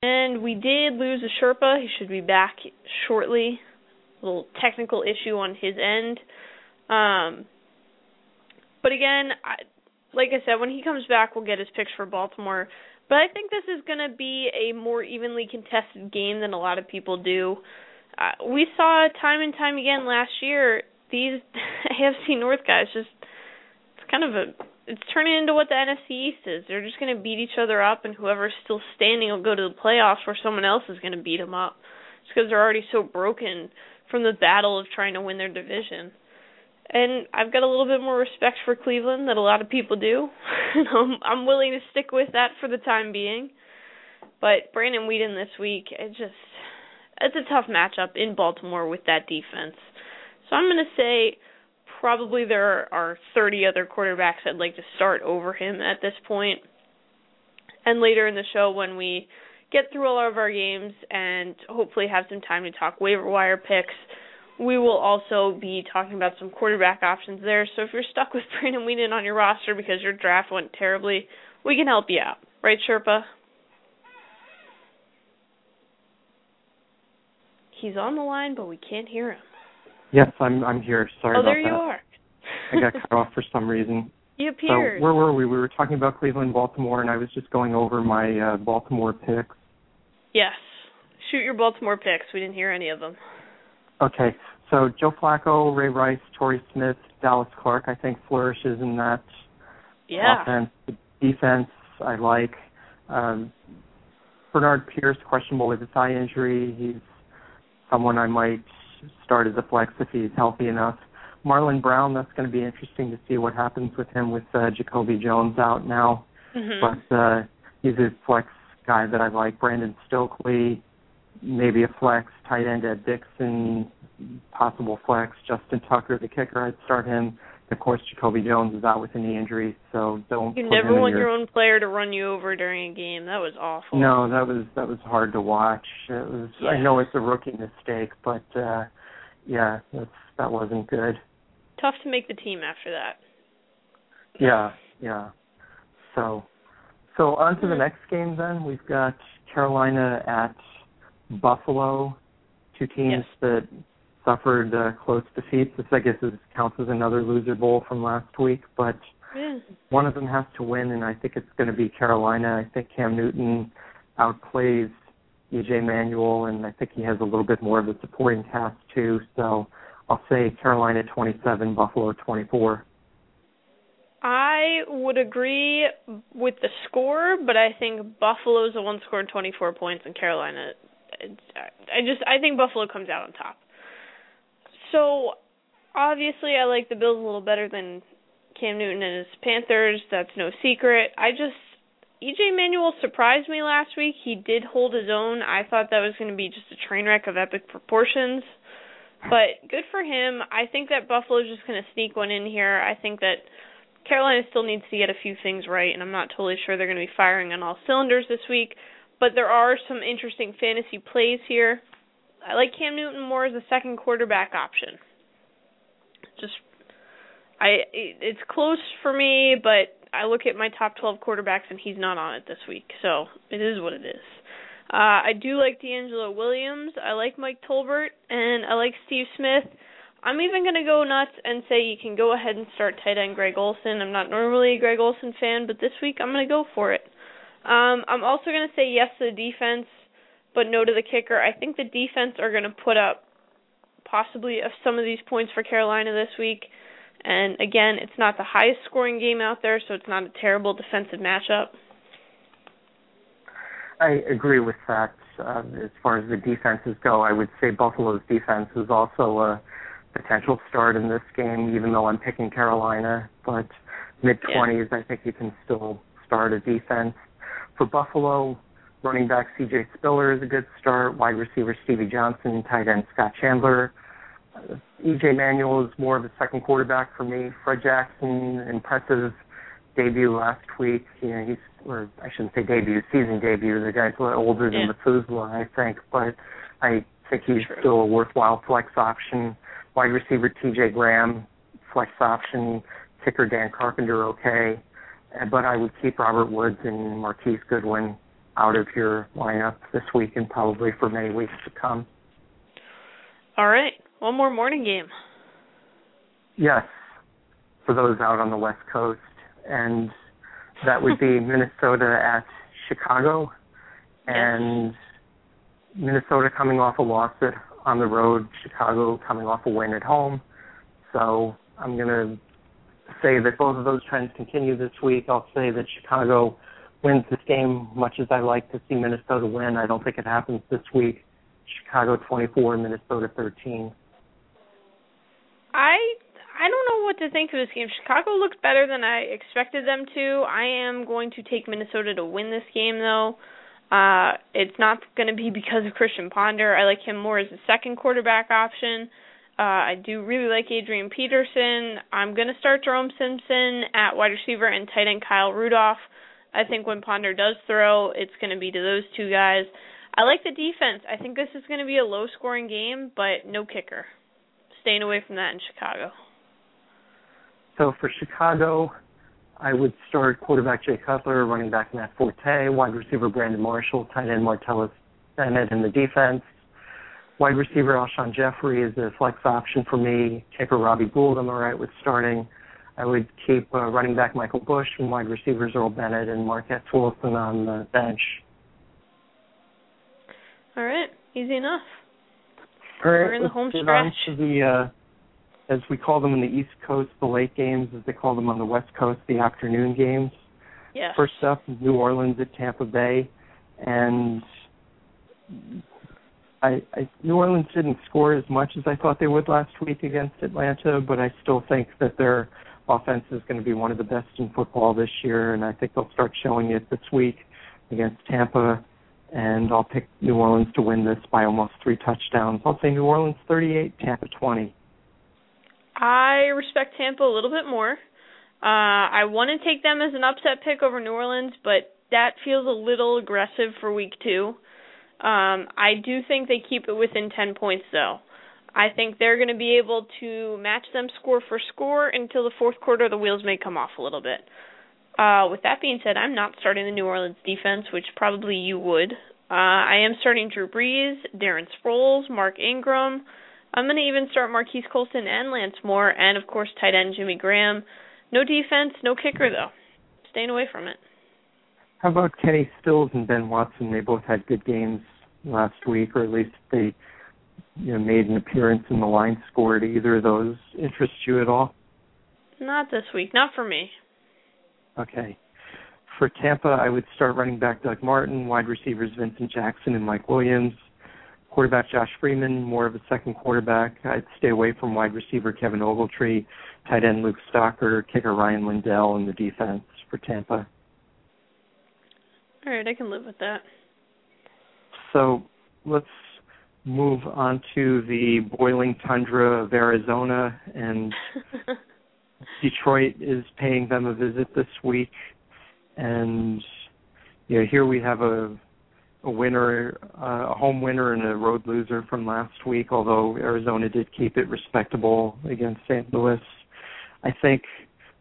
E: And we did lose a Sherpa. He should be back shortly. A little technical issue on his end. Um, but again, I, like I said, when he comes back, we'll get his picks for Baltimore. But I think this is going to be a more evenly contested game than a lot of people do. Uh, we saw time and time again last year these [laughs] AFC North guys just it's kind of a it's turning into what the NFC East is. They're just going to beat each other up, and whoever's still standing will go to the playoffs where someone else is going to beat them up. It's because they're already so broken from the battle of trying to win their division. And I've got a little bit more respect for Cleveland than a lot of people do. [laughs] I'm, I'm willing to stick with that for the time being. But Brandon Weeden this week, it just it's a tough matchup in Baltimore with that defense. So I'm going to say probably there are 30 other quarterbacks I'd like to start over him at this point. And later in the show, when we get through all of our games and hopefully have some time to talk waiver wire picks, we will also be talking about some quarterback options there. So if you're stuck with [laughs] Brandon Weeden on your roster because your draft went terribly, we can help you out. Right, Sherpa? He's on the line, but we can't hear him.
D: Yes, I'm I'm here. Sorry
E: oh,
D: about
E: there you
D: that.
E: are. [laughs]
D: I got cut off for some reason. [laughs]
E: He appeared.
D: So where were we? We were talking about Cleveland, Baltimore, and I was just going over my uh, Baltimore picks.
E: Yes. Shoot your Baltimore picks. We didn't hear any of them.
D: Okay, so Joe Flacco, Ray Rice, Torrey Smith, Dallas Clark, I think flourishes in that
E: Yeah.
D: offense. The defense, I like. Um, Bernard Pierce, questionable with a thigh injury. He's someone I might start as a flex if he's healthy enough. Marlon Brown, that's going to be interesting to see what happens with him with uh, Jacoby Jones out now.
E: Mhm.
D: But uh, he's a flex guy that I like. Brandon Stokley, maybe a flex. Tight end Ed Dickson, possible flex. Justin Tucker, the kicker, I'd start him. Of course, Jacoby Jones is out with a knee injury, so don't.
E: You never want
D: your
E: your own player to run you over during a game. That was awful.
D: no, that was that was hard to watch. It was. I know it's a rookie mistake, but uh yeah, that's that wasn't good.
E: Tough to make the team after that.
D: Yeah, yeah. So, so on to the next game. Then we've got Carolina at Buffalo, two teams
E: Yes.
D: that suffered uh, close defeats. This I guess is, counts as another loser bowl from last week, but
E: Yeah.
D: one of them has to win, and I think it's going to be Carolina. I think Cam Newton outplays EJ Manuel, and I think he has a little bit more of a supporting cast too. So I'll say Carolina 27, Buffalo 24.
E: I would agree with the score, but I think Buffalo's the one scoring 24 points, and Carolina. I just I think Buffalo comes out on top. So obviously, I like the Bills a little better than Cam Newton and his Panthers. That's no secret. I just EJ Manuel surprised me last week. He did hold his own. I thought that was going to be just a train wreck of epic proportions. But good for him. I think that Buffalo's just going to sneak one in here. I think that Carolina still needs to get a few things right, and I'm not totally sure they're going to be firing on all cylinders this week. But there are some interesting fantasy plays here. I like Cam Newton more as a second quarterback option. Just, I it's close for me, but I look at my top 12 quarterbacks and he's not on it this week, so it is what it is. Uh, I do like DeAngelo Williams. I like Mike Tolbert, and I like Steve Smith. I'm even going to go nuts and say you can go ahead and start tight end Greg Olsen. I'm not normally a Greg Olsen fan, but this week I'm going to go for it. Um, I'm also going to say yes to the defense, but no to the kicker. I think the defense are going to put up possibly some of these points for Carolina this week. And again, it's not the highest scoring game out there, so it's not a terrible defensive matchup.
D: I agree with that. Uh, as far as the defenses go, I would say Buffalo's defense is also a potential start in this game, even though I'm picking Carolina. But mid 20s, I think you can still start a defense. For Buffalo, running back C.J. Spiller is a good start. Wide receiver Stevie Johnson, tight end Scott Chandler. E.J. Manuel is more of a second quarterback for me. Fred Jackson, impressive debut last week. You know, he's or I shouldn't say debut, season debut. The guy's a little older than
E: Yeah.
D: Methuselah, I think, but I think he's
E: True.
D: still a worthwhile flex option. Wide receiver T.J. Graham, flex option. Kicker Dan Carpenter, okay. Uh, But I would keep Robert Woods and Marquise Goodwin out of your lineup this week and probably for many weeks to come.
E: All right, one more morning game.
D: Yes, for those out on the West Coast, and that would be [laughs] Minnesota at Chicago, and Minnesota coming off a loss at, on the road, Chicago coming off a win at home. So I'm going to say that both of those trends continue this week. I'll say that Chicago wins this game, much as I like to see Minnesota win. I don't think it happens this week. Chicago 24, Minnesota 13.
E: I I don't know what to think of this game. Chicago looked better than I expected them to. I am going to take Minnesota to win this game though. Uh, it's not going to be because of Christian Ponder. I like him more as a second quarterback option. Uh, I do really like Adrian Peterson. I'm going to start Jerome Simpson at wide receiver and tight end Kyle Rudolph. I think when Ponder does throw, it's going to be to those two guys. I like the defense. I think this is going to be a low scoring game, but no kicker. Staying away from that in Chicago.
D: So for Chicago, I would start quarterback Jay Cutler, running back Matt Forte, wide receiver Brandon Marshall, tight end Martellus Bennett in the defense. Wide receiver Alshon Jeffery is a flex option for me. Kicker Robbie Gould, I'm all right with starting. I would keep uh, running back Michael Bush and wide receivers Earl Bennett and Marquess Wilson on the bench.
E: All right, easy enough. We're in the home stretch.
D: the, uh, as we call them in the East Coast, the late games, as they call them on the West Coast, the afternoon games.
E: Yes.
D: First up, New Orleans at Tampa Bay, and I, I New Orleans didn't score as much as I thought they would last week against Atlanta, but I still think that their offense is going to be one of the best in football this year, and I think they'll start showing it this week against Tampa. And I'll pick New Orleans to win this by almost three touchdowns. I'll say New Orleans 38, Tampa 20.
E: I respect Tampa a little bit more. Uh, I want to take them as an upset pick over New Orleans, but that feels a little aggressive for week two. Um, I do think they keep it within 10 points, though. I think they're going to be able to match them score for score until the fourth quarter. The wheels may come off a little bit. Uh, with that being said, I'm not starting the New Orleans defense, which probably you would. Uh, I am starting Drew Brees, Darren Sproles, Mark Ingram. I'm going to even start Marques Colston and Lance Moore, and of course tight end Jimmy Graham. No defense, no kicker though. Staying away from it.
D: How about Kenny Stills and Ben Watson? They both had good games last week, or at least they you know, made an appearance in the line score. Do either of those interest you at all?
E: Not this week, not for me.
D: Okay. For Tampa, I would start running back Doug Martin, wide receivers Vincent Jackson and Mike Williams, quarterback Josh Freeman, more of a second quarterback. I'd stay away from wide receiver Kevin Ogletree, tight end Luke Stocker, kicker Rian Lindell and the defense for Tampa.
E: All right, I can live with that.
D: So let's move on to the boiling tundra of Arizona, and [laughs] Detroit is paying them a visit this week. And you know, here we have a a winner, uh, a home winner, and a road loser from last week. Although Arizona did keep it respectable against St. Louis, I think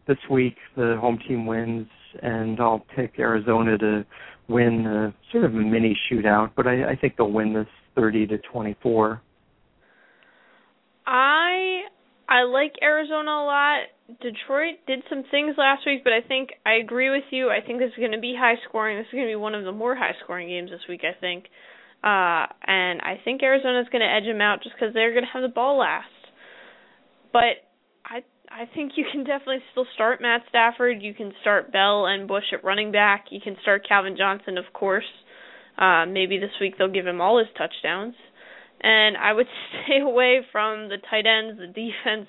D: this week the home team wins, and I'll pick Arizona to win a sort of a mini shootout. But I, I think they'll win this thirty to twenty-four.
E: I I like Arizona a lot. Detroit did some things last week, but I think I agree with you. I think this is going to be high scoring. This is going to be one of the more high scoring games this week, I think. Uh and I think Arizona's going to edge them out just cuz they're going to have the ball last. But I I think you can definitely still start Matt Stafford. You can start Bell and Bush at running back. You can start Calvin Johnson, of course. Uh maybe this week they'll give him all his touchdowns. And I would [laughs] stay away from the tight ends, the defense,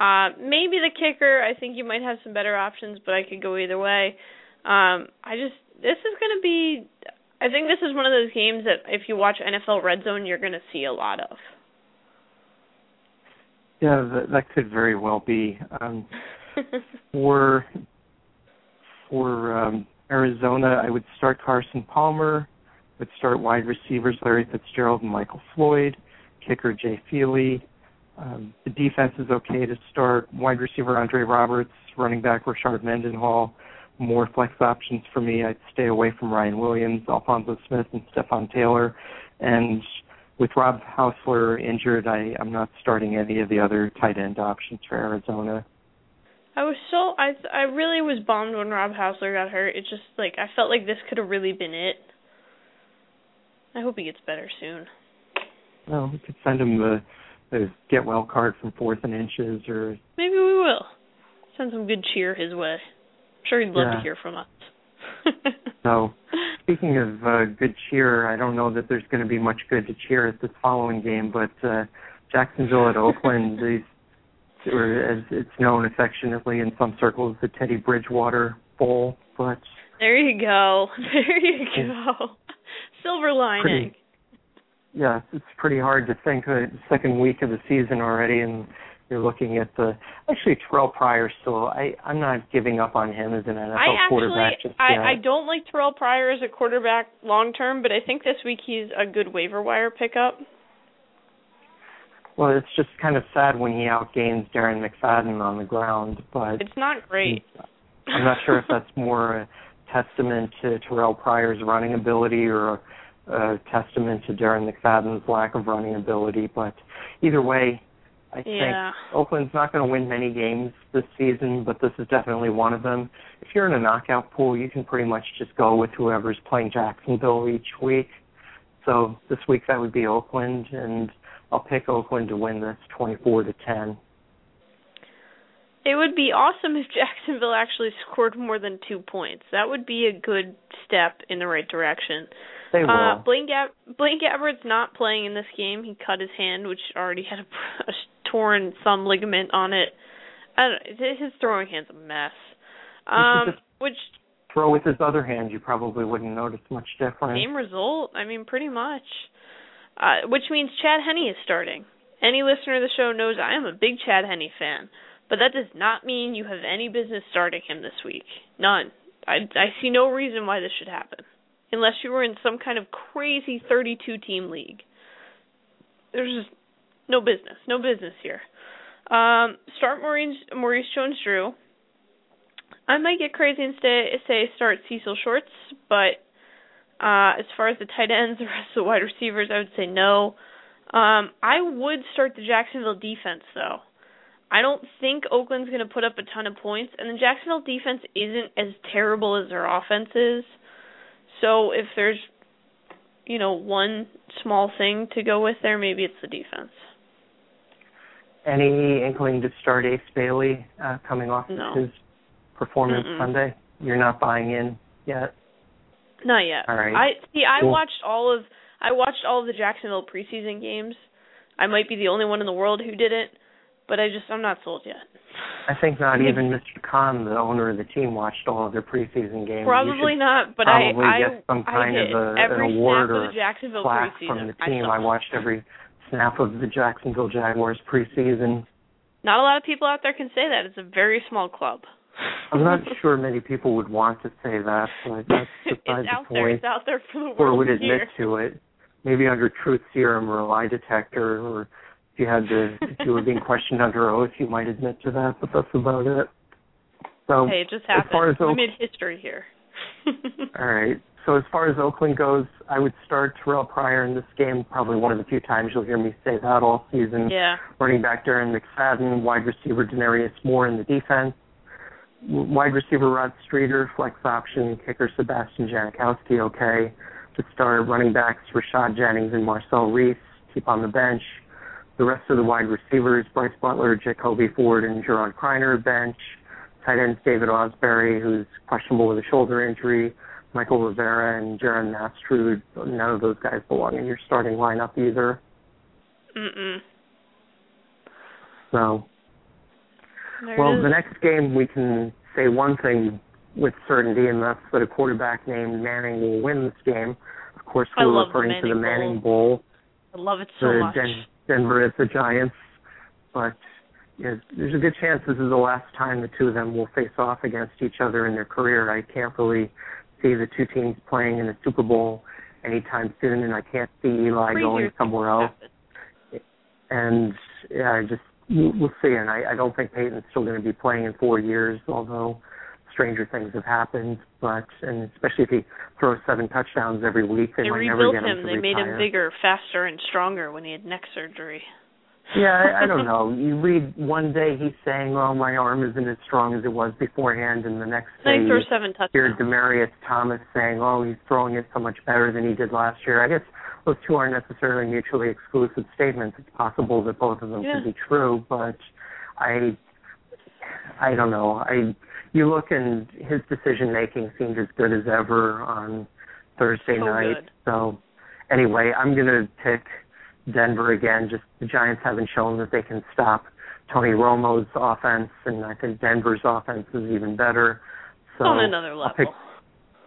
E: uh, maybe the kicker. I think you might have some better options, but I could go either way. Um, I just this is going to be. I think this is one of those games that if you watch NFL Red Zone, you're going to see a lot of.
D: Yeah, that, that could very well be. Um, [laughs] for for um, Arizona, I would start Carson Palmer. Would start wide receivers Larry Fitzgerald and Michael Floyd, kicker Jay Feely. Um, the defense is okay to start. Wide receiver Andre Roberts, running back Rashard Mendenhall. More flex options for me. I'd stay away from Ryan Williams, Alfonso Smith, and Stepfan Taylor. And with Rob Housler injured, I, I'm not starting any of the other tight end options for Arizona.
E: I was so I I really was bummed when Rob Housler got hurt. It's just like I felt like this could have really been it. I hope he gets better soon.
D: Well, we could send him the, the get well card from fourth and inches, or
E: maybe we will send some good cheer his way. I'm sure he'd love
D: Yeah.
E: to hear from us. [laughs]
D: so. Speaking of uh, good cheer, I don't know that there's going to be much good to cheer at this following game, but uh, Jacksonville at Oakland, [laughs] these, or as it's known affectionately in some circles, the Teddy Bridgewater Bowl. But
E: There you go. [laughs] There you go. Silver lining.
D: Pretty, yeah, it's pretty hard to think of the second week of the season already, and you're looking at the actually Terrelle Pryor still. I I'm not giving up on him as an NFL
E: I
D: quarterback just
E: I,
D: yet.
E: I don't like Terrelle Pryor as a quarterback long term, but I think this week he's a good waiver wire pickup.
D: Well, it's just kind of sad when he outgains Darren McFadden on the ground, but
E: It's not great. [laughs]
D: I'm not sure if that's more a testament to Terrelle Pryor's running ability or a, testament to Darren McFadden's lack of running ability. But either way, I
E: Yeah.
D: think Oakland's not going to win many games this season, but this is definitely one of them. If you're in a knockout pool, you can pretty much just go with whoever's playing Jacksonville each week. So this week that would be Oakland, and I'll pick Oakland to win this 24 to 10.
E: It would be awesome if [laughs] Jacksonville actually scored more than two points. That would be a good step in the right direction.
D: They will.
E: Uh, Blaine, Gab- Blaine Gabbert's not playing in this game. He cut his hand, which already had a, [laughs] a torn thumb ligament on it. I don't, his throwing hand's a mess. Um, which
D: Throw with his other hand, you probably wouldn't notice much difference.
E: same result. I mean, pretty much. Uh, which means Chad Henne is starting. Any listener of the show knows I am a big Chad Henne fan, but that does not mean you have any business starting him this week. None. I I see no reason why this should happen, unless you were in some kind of crazy 32 team league. There's just no business, no business here. Um, start Maurice Maurice Jones-Drew. I might get crazy and stay, say start Cecil Shorts, but uh, as far as the tight ends, [laughs] the rest of the wide receivers, I would say no. Um, I would start the Jacksonville defense though. I don't think Oakland's going to put up a ton of points, and the Jacksonville defense isn't as terrible as their offense is. So if there's, you know, one small thing to go with there, maybe it's the defense.
D: Any inkling to start Ace Bailey uh, coming off
E: No.
D: of his performance
E: Mm-mm.
D: Sunday? You're not buying in yet.
E: Not yet.
D: All right.
E: I see. I
D: Cool.
E: watched all of I watched all of the Jacksonville preseason games. I might be the only one in the world who did it, but I just I'm not sold yet.
D: I think not even Mr. Khan, the owner of the team, watched all of their preseason games.
E: Probably not, but I
D: probably
E: I
D: get some
E: I
D: kind
E: did.
D: of a,
E: every
D: an award or
E: Jacksonville
D: plaque
E: preseason.
D: from the team.
E: I,
D: I watched every snap of the Jacksonville Jaguars preseason.
E: Not a lot of people out there can say that. It's a very small club.
D: I'm not [laughs] sure many people would want to say that, but that's [laughs]
E: it's
D: beside
E: out
D: the
E: there.
D: point.
E: It's out there for the world
D: or would admit
E: hear.
D: to it. Maybe under truth serum or a lie detector, or you had to, if you were being questioned under oath, you might admit to that. But that's about it. So
E: Hey, it just
D: as
E: happened.
D: as
E: we
D: Oak-
E: made history here. [laughs]
D: all right. So as far as Oakland goes, I would start Terrelle Pryor in this game. Probably one of the few times you'll hear me say that all season.
E: yeah.
D: Running back Darren McFadden, wide receiver Denarius Moore in the defense. Wide receiver Rod Streater, flex option, kicker Sebastian Janikowski, okay. To start running backs Rashad Jennings and Marcel Reece, keep on the bench. The rest of the wide receivers, Brice Butler, Jacoby Ford, and Gerard Kreiner, bench. Tight ends David Ausberry, who's questionable with a shoulder injury. Mychal Rivera and Jeron Mastrud, none of those guys belong in your starting lineup either.
E: Mm-mm.
D: So
E: There
D: Well, the next game we can say one thing with certainty, and that's that a quarterback named Manning will win this game. Of course, we're
E: love the
D: referring to the
E: Manning
D: Manning Bowl,
E: I love it so
D: the
E: much.
D: Den- Denver at the Giants. But you know, there's a good chance this is the last time the two of them will face off against each other in their career. I can't really see the two teams playing in a Super Bowl anytime soon, and I can't see Eli
E: Crazier
D: going somewhere else
E: happen.
D: and yeah, I just we'll we'll see. And I, I don't think Peyton's still going to be playing in four years, although stranger things have happened. But and especially if he throws seven touchdowns every week, they,
E: They
D: might
E: rebuilt
D: never get him.
E: him.
D: to
E: They made him bigger, faster, and stronger when he had neck surgery.
D: Yeah, I, I don't [laughs] know. You read one day he's saying, "Oh, my arm isn't as strong as it was beforehand," and the next day
E: Then he throws
D: you hear. Demaryius Thomas saying, "Oh, he's throwing it so much better than he did last year." I guess those two aren't necessarily mutually exclusive statements. It's possible that both of them
E: Yeah.
D: could be true, but I, I don't know. I you look and his decision making seemed as good as ever on Thursday
E: So
D: night.
E: good.
D: So anyway, I'm gonna pick Denver again. Just the Giants haven't shown that they can stop Tony Romo's offense, and I think Denver's offense is even better. So
E: on another
D: I'll
E: level.
D: pick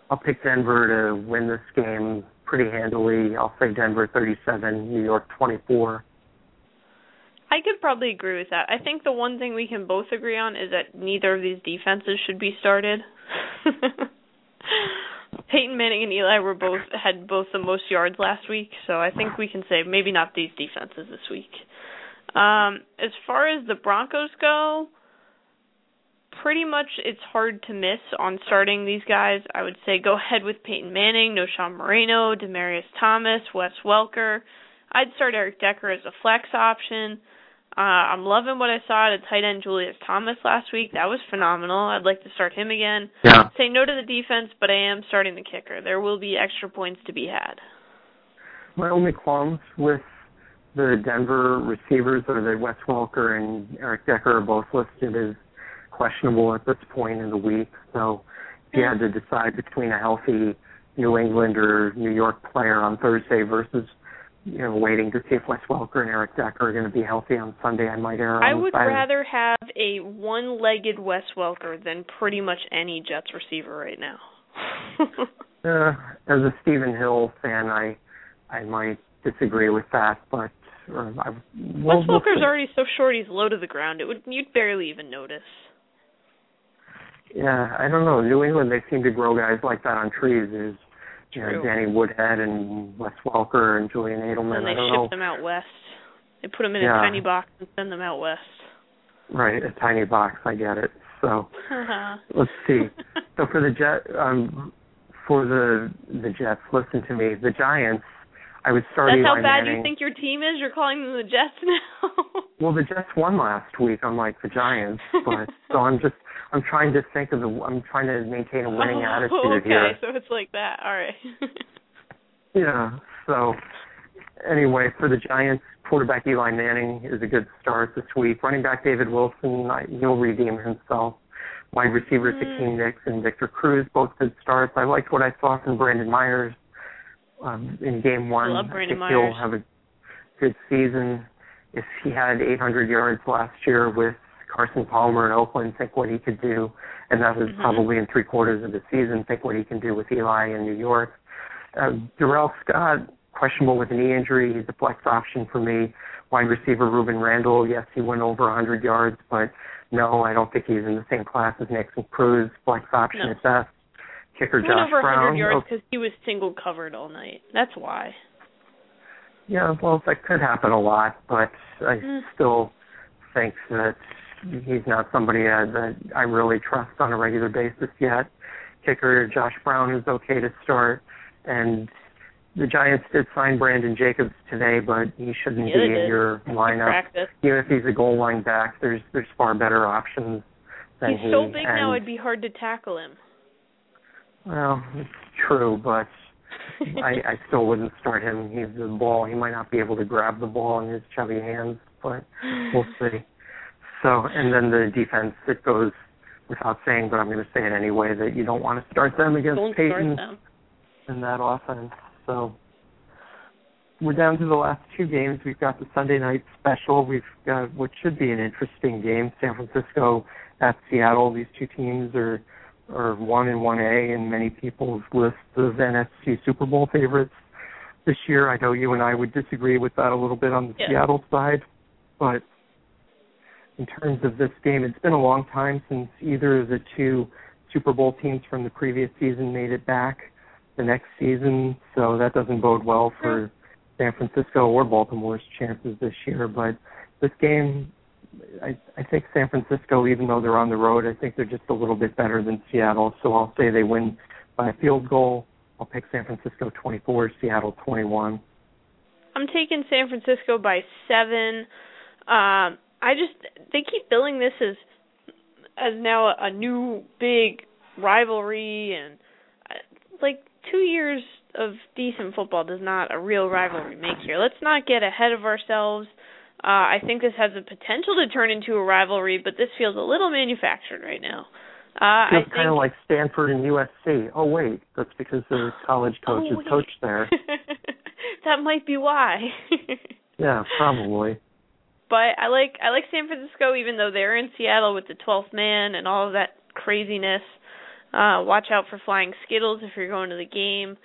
D: I'll pick Denver to win this game pretty handily. I'll say Denver 37, New York 24.
E: I could probably agree with that. I think the one thing we can both agree on is that neither of these defenses should be started. [laughs] Peyton Manning and Eli were both had both the most yards last week, so I think we can say maybe not these defenses this week. Um, as far as the Broncos go, pretty much it's hard to miss on starting these guys. I would say go ahead with Peyton Manning, Knowshon Moreno, Demaryius Thomas, Wes Welker. I'd start Eric Decker as a flex option. Uh, I'm loving what I saw at tight end Julius Thomas last week. That was phenomenal. I'd like to start him again.
D: Yeah.
E: Say no to the defense, but I am starting the kicker. There will be extra points to be had.
D: My only qualms with the Denver receivers are that Wes Welker and Eric Decker are both listed as questionable at this point in the week. So if you had to decide between a healthy New England or New York player on Thursday versus you know, waiting to see if Wes Welker and Eric Decker are going to be healthy on Sunday. I might err.
E: I would rather have a one-legged Wes Welker than pretty much any Jets receiver right now. [laughs]
D: uh, as a Stephen Hill fan, I I might disagree with that, but uh, I,
E: we'll, Wes Welker's we'll already so short; he's low to the ground. It would you'd barely even notice.
D: Yeah, I don't know. New England, they seem to grow guys like that on trees. Is you know, Danny Woodhead and Wes Welker and Julian Edelman.
E: And they
D: I don't
E: ship
D: know.
E: them out west. They put them in
D: yeah.
E: a tiny box and send them out west.
D: Right, a tiny box. I get it. So [laughs] let's see. so for the Jet, um, for the the Jets, listen to me. The Giants. I would start
E: That's
D: Eli
E: how bad
D: Manning.
E: you think your team is. You're calling them the Jets [laughs] now.
D: well, the Jets won last week, unlike the Giants. But so I'm just I'm trying to think of the. I'm trying to maintain a winning
E: oh, [laughs]
D: attitude
E: okay,
D: here.
E: so it's like that. All right. [laughs]
D: yeah. So anyway, for the Giants, quarterback Eli Manning is a good start this week. Running back David Wilson, he'll redeem himself. Wide receivers
E: mm.
D: Hakeem Nicks and Victor Cruz, both good starts. I liked what I saw from Brandon Myers um, in Game One.
E: I love
D: I think
E: Myers.
D: he'll have a good season. If he had 800 yards last year with Carson Palmer in Oakland, think what he could do, and that was
E: mm-hmm.
D: probably in three quarters of the season. Think what he can do with Eli in New York. Uh, Da'Rel Scott, questionable with a knee injury. He's a flex option for me. Wide receiver Rueben Randle, yes, he went over 100 yards, but no, I don't think he's in the same class as Nixon Cruz. Flex option
E: no.
D: at best. Kicker
E: he
D: Josh
E: went over
D: Brown.
E: 100 yards because he was single covered all night. That's why.
D: Yeah, well, that could happen a lot, but I
E: Mm.
D: still think that he's not somebody uh, that I really trust on a regular basis yet. Kicker Josh Brown is okay to start, and the Giants did sign Brandon Jacobs today, but he shouldn't
E: Yeah,
D: be in your lineup. Even if he's a goal line back, there's there's far better options than
E: He's
D: he.
E: so big
D: and,
E: now; it'd be hard to tackle him.
D: Well, it's true, but I, [laughs] I still wouldn't start him. He's the ball. He might not be able to grab the ball in his chubby hands, but we'll see. So, and then the defense, it goes without saying, but I'm going to say it anyway, that you don't want to start them against
E: Don't
D: Peyton in that offense. So we're down to the last two games. We've got the Sunday night special. We've got what should be an interesting game, San Francisco at Seattle. These two teams are are one and one A in many people's lists of NFC Super Bowl favorites this year. I know you and I would disagree with that a little bit on the
E: Yeah.
D: Seattle side, but in terms of this game, it's been a long time since either of the two Super Bowl teams from the previous season made it back the next season, so that doesn't bode well for San Francisco or Baltimore's chances this year. But this game, I, I think San Francisco, even though they're on the road, I think they're just a little bit better than Seattle. So I'll say they win by a field goal. I'll pick San Francisco 24, Seattle 21.
E: I'm taking San Francisco by seven. Um, I just they keep billing this as as now a, a new big rivalry, and uh, like two years of decent football does not a real rivalry make here. Let's not get ahead of ourselves. Uh, I think this has the potential to turn into a rivalry, but this feels a little manufactured right now. Uh,
D: Feels
E: think
D: kind of like Stanford and USC. Oh wait, that's because the college coaches
E: Oh,
D: coach there. [laughs]
E: that might be why.
D: Yeah, probably.
E: But I like I like San Francisco even though they're in Seattle with the 12th man and all of that craziness. Uh watch out for flying skittles if you're going to the game.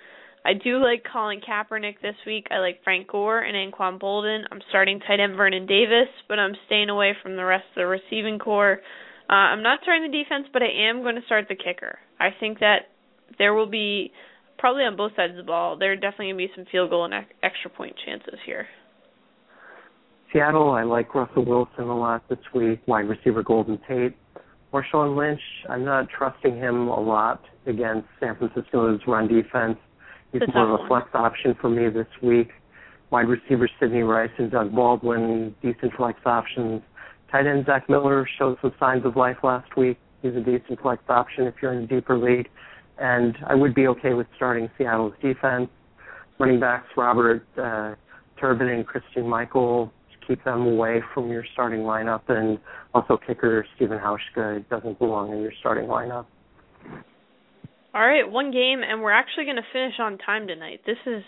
E: I do like Colin Kaepernick this week. I like Frank Gore and Anquan Boldin. I'm starting tight end Vernon Davis, but I'm staying away from the rest of the receiving core. Uh, I'm not starting the defense, but I am going to start the kicker. I think that there will be probably on both sides of the ball. There are definitely going to be some field goal and extra point chances here.
D: Seattle, I like Russell Wilson a lot this week. Wide receiver Golden Tate. Marshawn Lynch, I'm not trusting him a lot against San Francisco's run defense. He's more of a flex option for me this week. Wide receiver Sidney Rice and Doug Baldwin, decent flex options. Tight end Zach Miller showed some signs of life last week. He's a decent flex option if you're in a deeper league. And I would be okay with starting Seattle's defense. Running backs Robert uh, Turbin and Christine Michael, keep them away from your starting lineup. And also kicker Steven Hauschka doesn't belong in your starting lineup.
E: All right, one game, and we're actually going to finish on time tonight. This is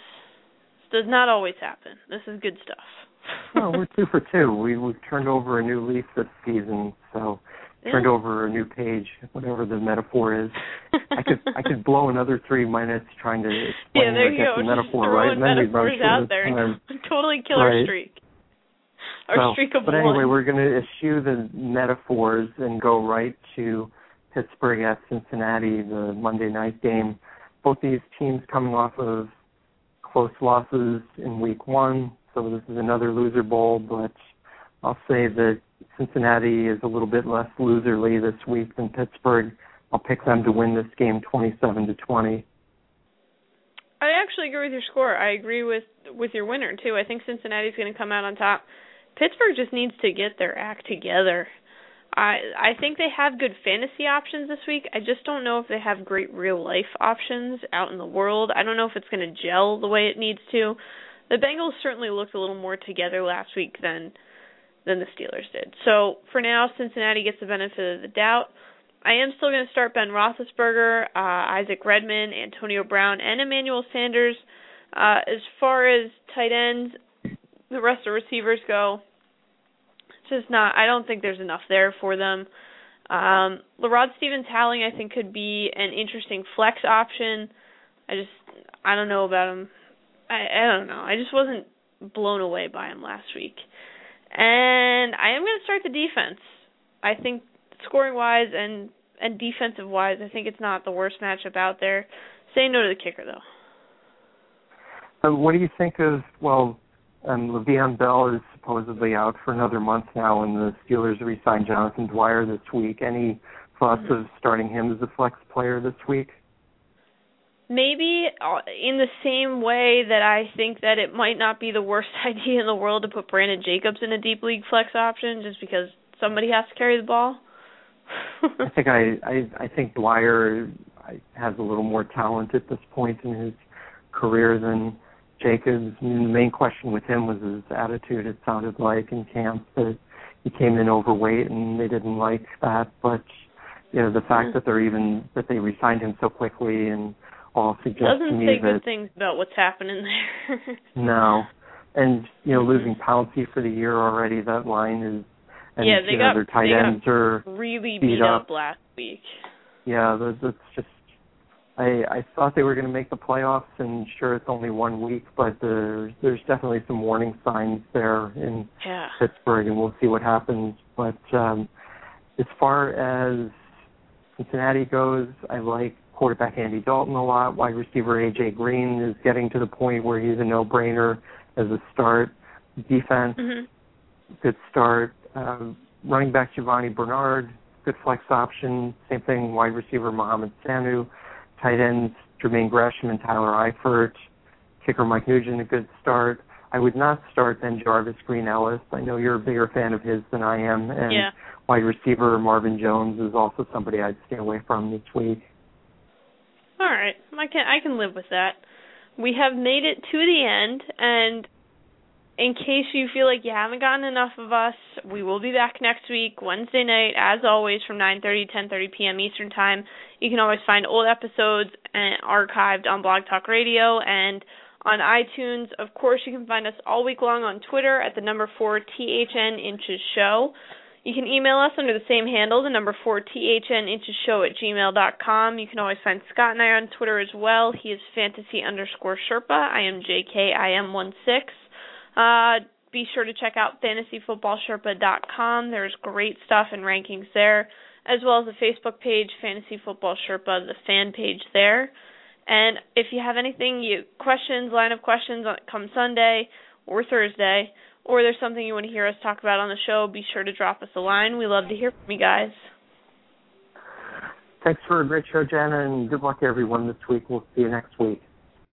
E: this does not always happen. This is good stuff. [laughs]
D: well, we're two for two. We we turned over a new leaf this season, so yeah. turned over a new page, whatever the metaphor is. I could I could blow another three minutes trying to [laughs] explain
E: yeah, there you go.
D: the metaphor,
E: Just
D: right? And
E: then metaphors out there. [laughs] totally kill our
D: right.
E: streak. Our streak of
D: but
E: one.
D: anyway, we're going to eschew the metaphors and go right to Pittsburgh at Cincinnati, the Monday night game. Both these teams coming off of close losses in week one, so this is another loser bowl, but I'll say that Cincinnati is a little bit less loserly this week than Pittsburgh. I'll pick them to win this game 27 to 20.
E: I actually agree with your score. I agree with with your winner too. I think Cincinnati's going to come out on top. Pittsburgh just needs to get their act together. I I think they have good fantasy options this week. I just don't know if they have great real life options out in the world. I don't know if it's going to gel the way it needs to. The Bengals certainly looked a little more together last week than than the Steelers did. So for now, Cincinnati gets the benefit of the doubt. I am still going to start Ben Roethlisberger, uh, Isaac Redman, Antonio Brown, and Emmanuel Sanders. Uh, as far as tight ends, the rest of receivers go, just not. I don't think there's enough there for them. Um, Lerod Stevens Howling, I think, could be an interesting flex option. I just, I don't know about him. I, I don't know. I just wasn't blown away by him last week. And I am going to start the defense. I think scoring wise and and defensive wise, I think it's not the worst matchup out there. Say no to the kicker though.
D: Um, what do you think of well, um, Le'Veon Bell is supposedly out for another month now, and the Steelers re-signed Jonathan Dwyer this week. Any thoughts of starting him as a flex player this week?
E: Maybe uh, in the same way that I think that it might not be the worst [laughs] idea in the world to put Brandon Jacobs in a deep league flex option, just because somebody has to carry the ball. [laughs]
D: I think I, I I think Dwyer has a little more talent at this point in his career than Jacobs. I mean, the main question with him was his attitude. It sounded like in camp that he came in overweight, and they didn't like that. But you know, the fact mm-hmm. that they're even that they resigned him so quickly and all suggests
E: Doesn't
D: to me
E: say
D: that
E: good things about what's happening there. [laughs]
D: no, and you know, losing Pouncey for the year already. That line is. And,
E: yeah, they
D: you
E: got
D: their tight ends are
E: really
D: beat
E: beat
D: up.
E: up last week.
D: Yeah, that's just I I thought they were going to make the playoffs, and sure, it's only one week, but there's there's definitely some warning signs there in
E: Yeah.
D: Pittsburgh, and we'll see what happens. But um, as far as Cincinnati goes, I like quarterback Andy Dalton a lot. Wide receiver AJ Green is getting to the point where he's a no-brainer as a start. Defense,
E: Mhm.
D: good start. Um, running back Giovani Bernard, good flex option. Same thing, wide receiver Mohamed Sanu. Tight ends Jermaine Gresham and Tyler Eifert. Kicker Mike Nugent, a good start. I would not start then Jarvis Green Ellis. I know you're a bigger fan of his than I am. And
E: Yeah.
D: wide receiver Marvin Jones is also somebody I'd stay away from this week.
E: All right, I can I can live with that. We have made it to the end, and in case you feel like you haven't gotten enough of us, we will be back next week, Wednesday night, as always, from 9:30 10:30 p.m. Eastern time. You can always find old episodes and archived on Blog Talk Radio and on iTunes. Of course, you can find us all week long on Twitter at the number four THN inches show. You can email us under the same handle, the number 4 THN inches show at gmail.com. You can always find Scott and I on Twitter as well. He is fantasy underscore Sherpa. I am JKIM16. Uh, be sure to check out fantasyfootballsherpa.com. There's great stuff and rankings there, as well as the Facebook page, Fantasy Football Sherpa, the fan page there. And if you have anything, you questions, line of questions on come Sunday or Thursday, or there's something you want to hear us talk about on the show, be sure to drop us a line. We love to hear from you guys.
D: Thanks for a great show, Jana, and good luck to everyone this week. We'll see you next week.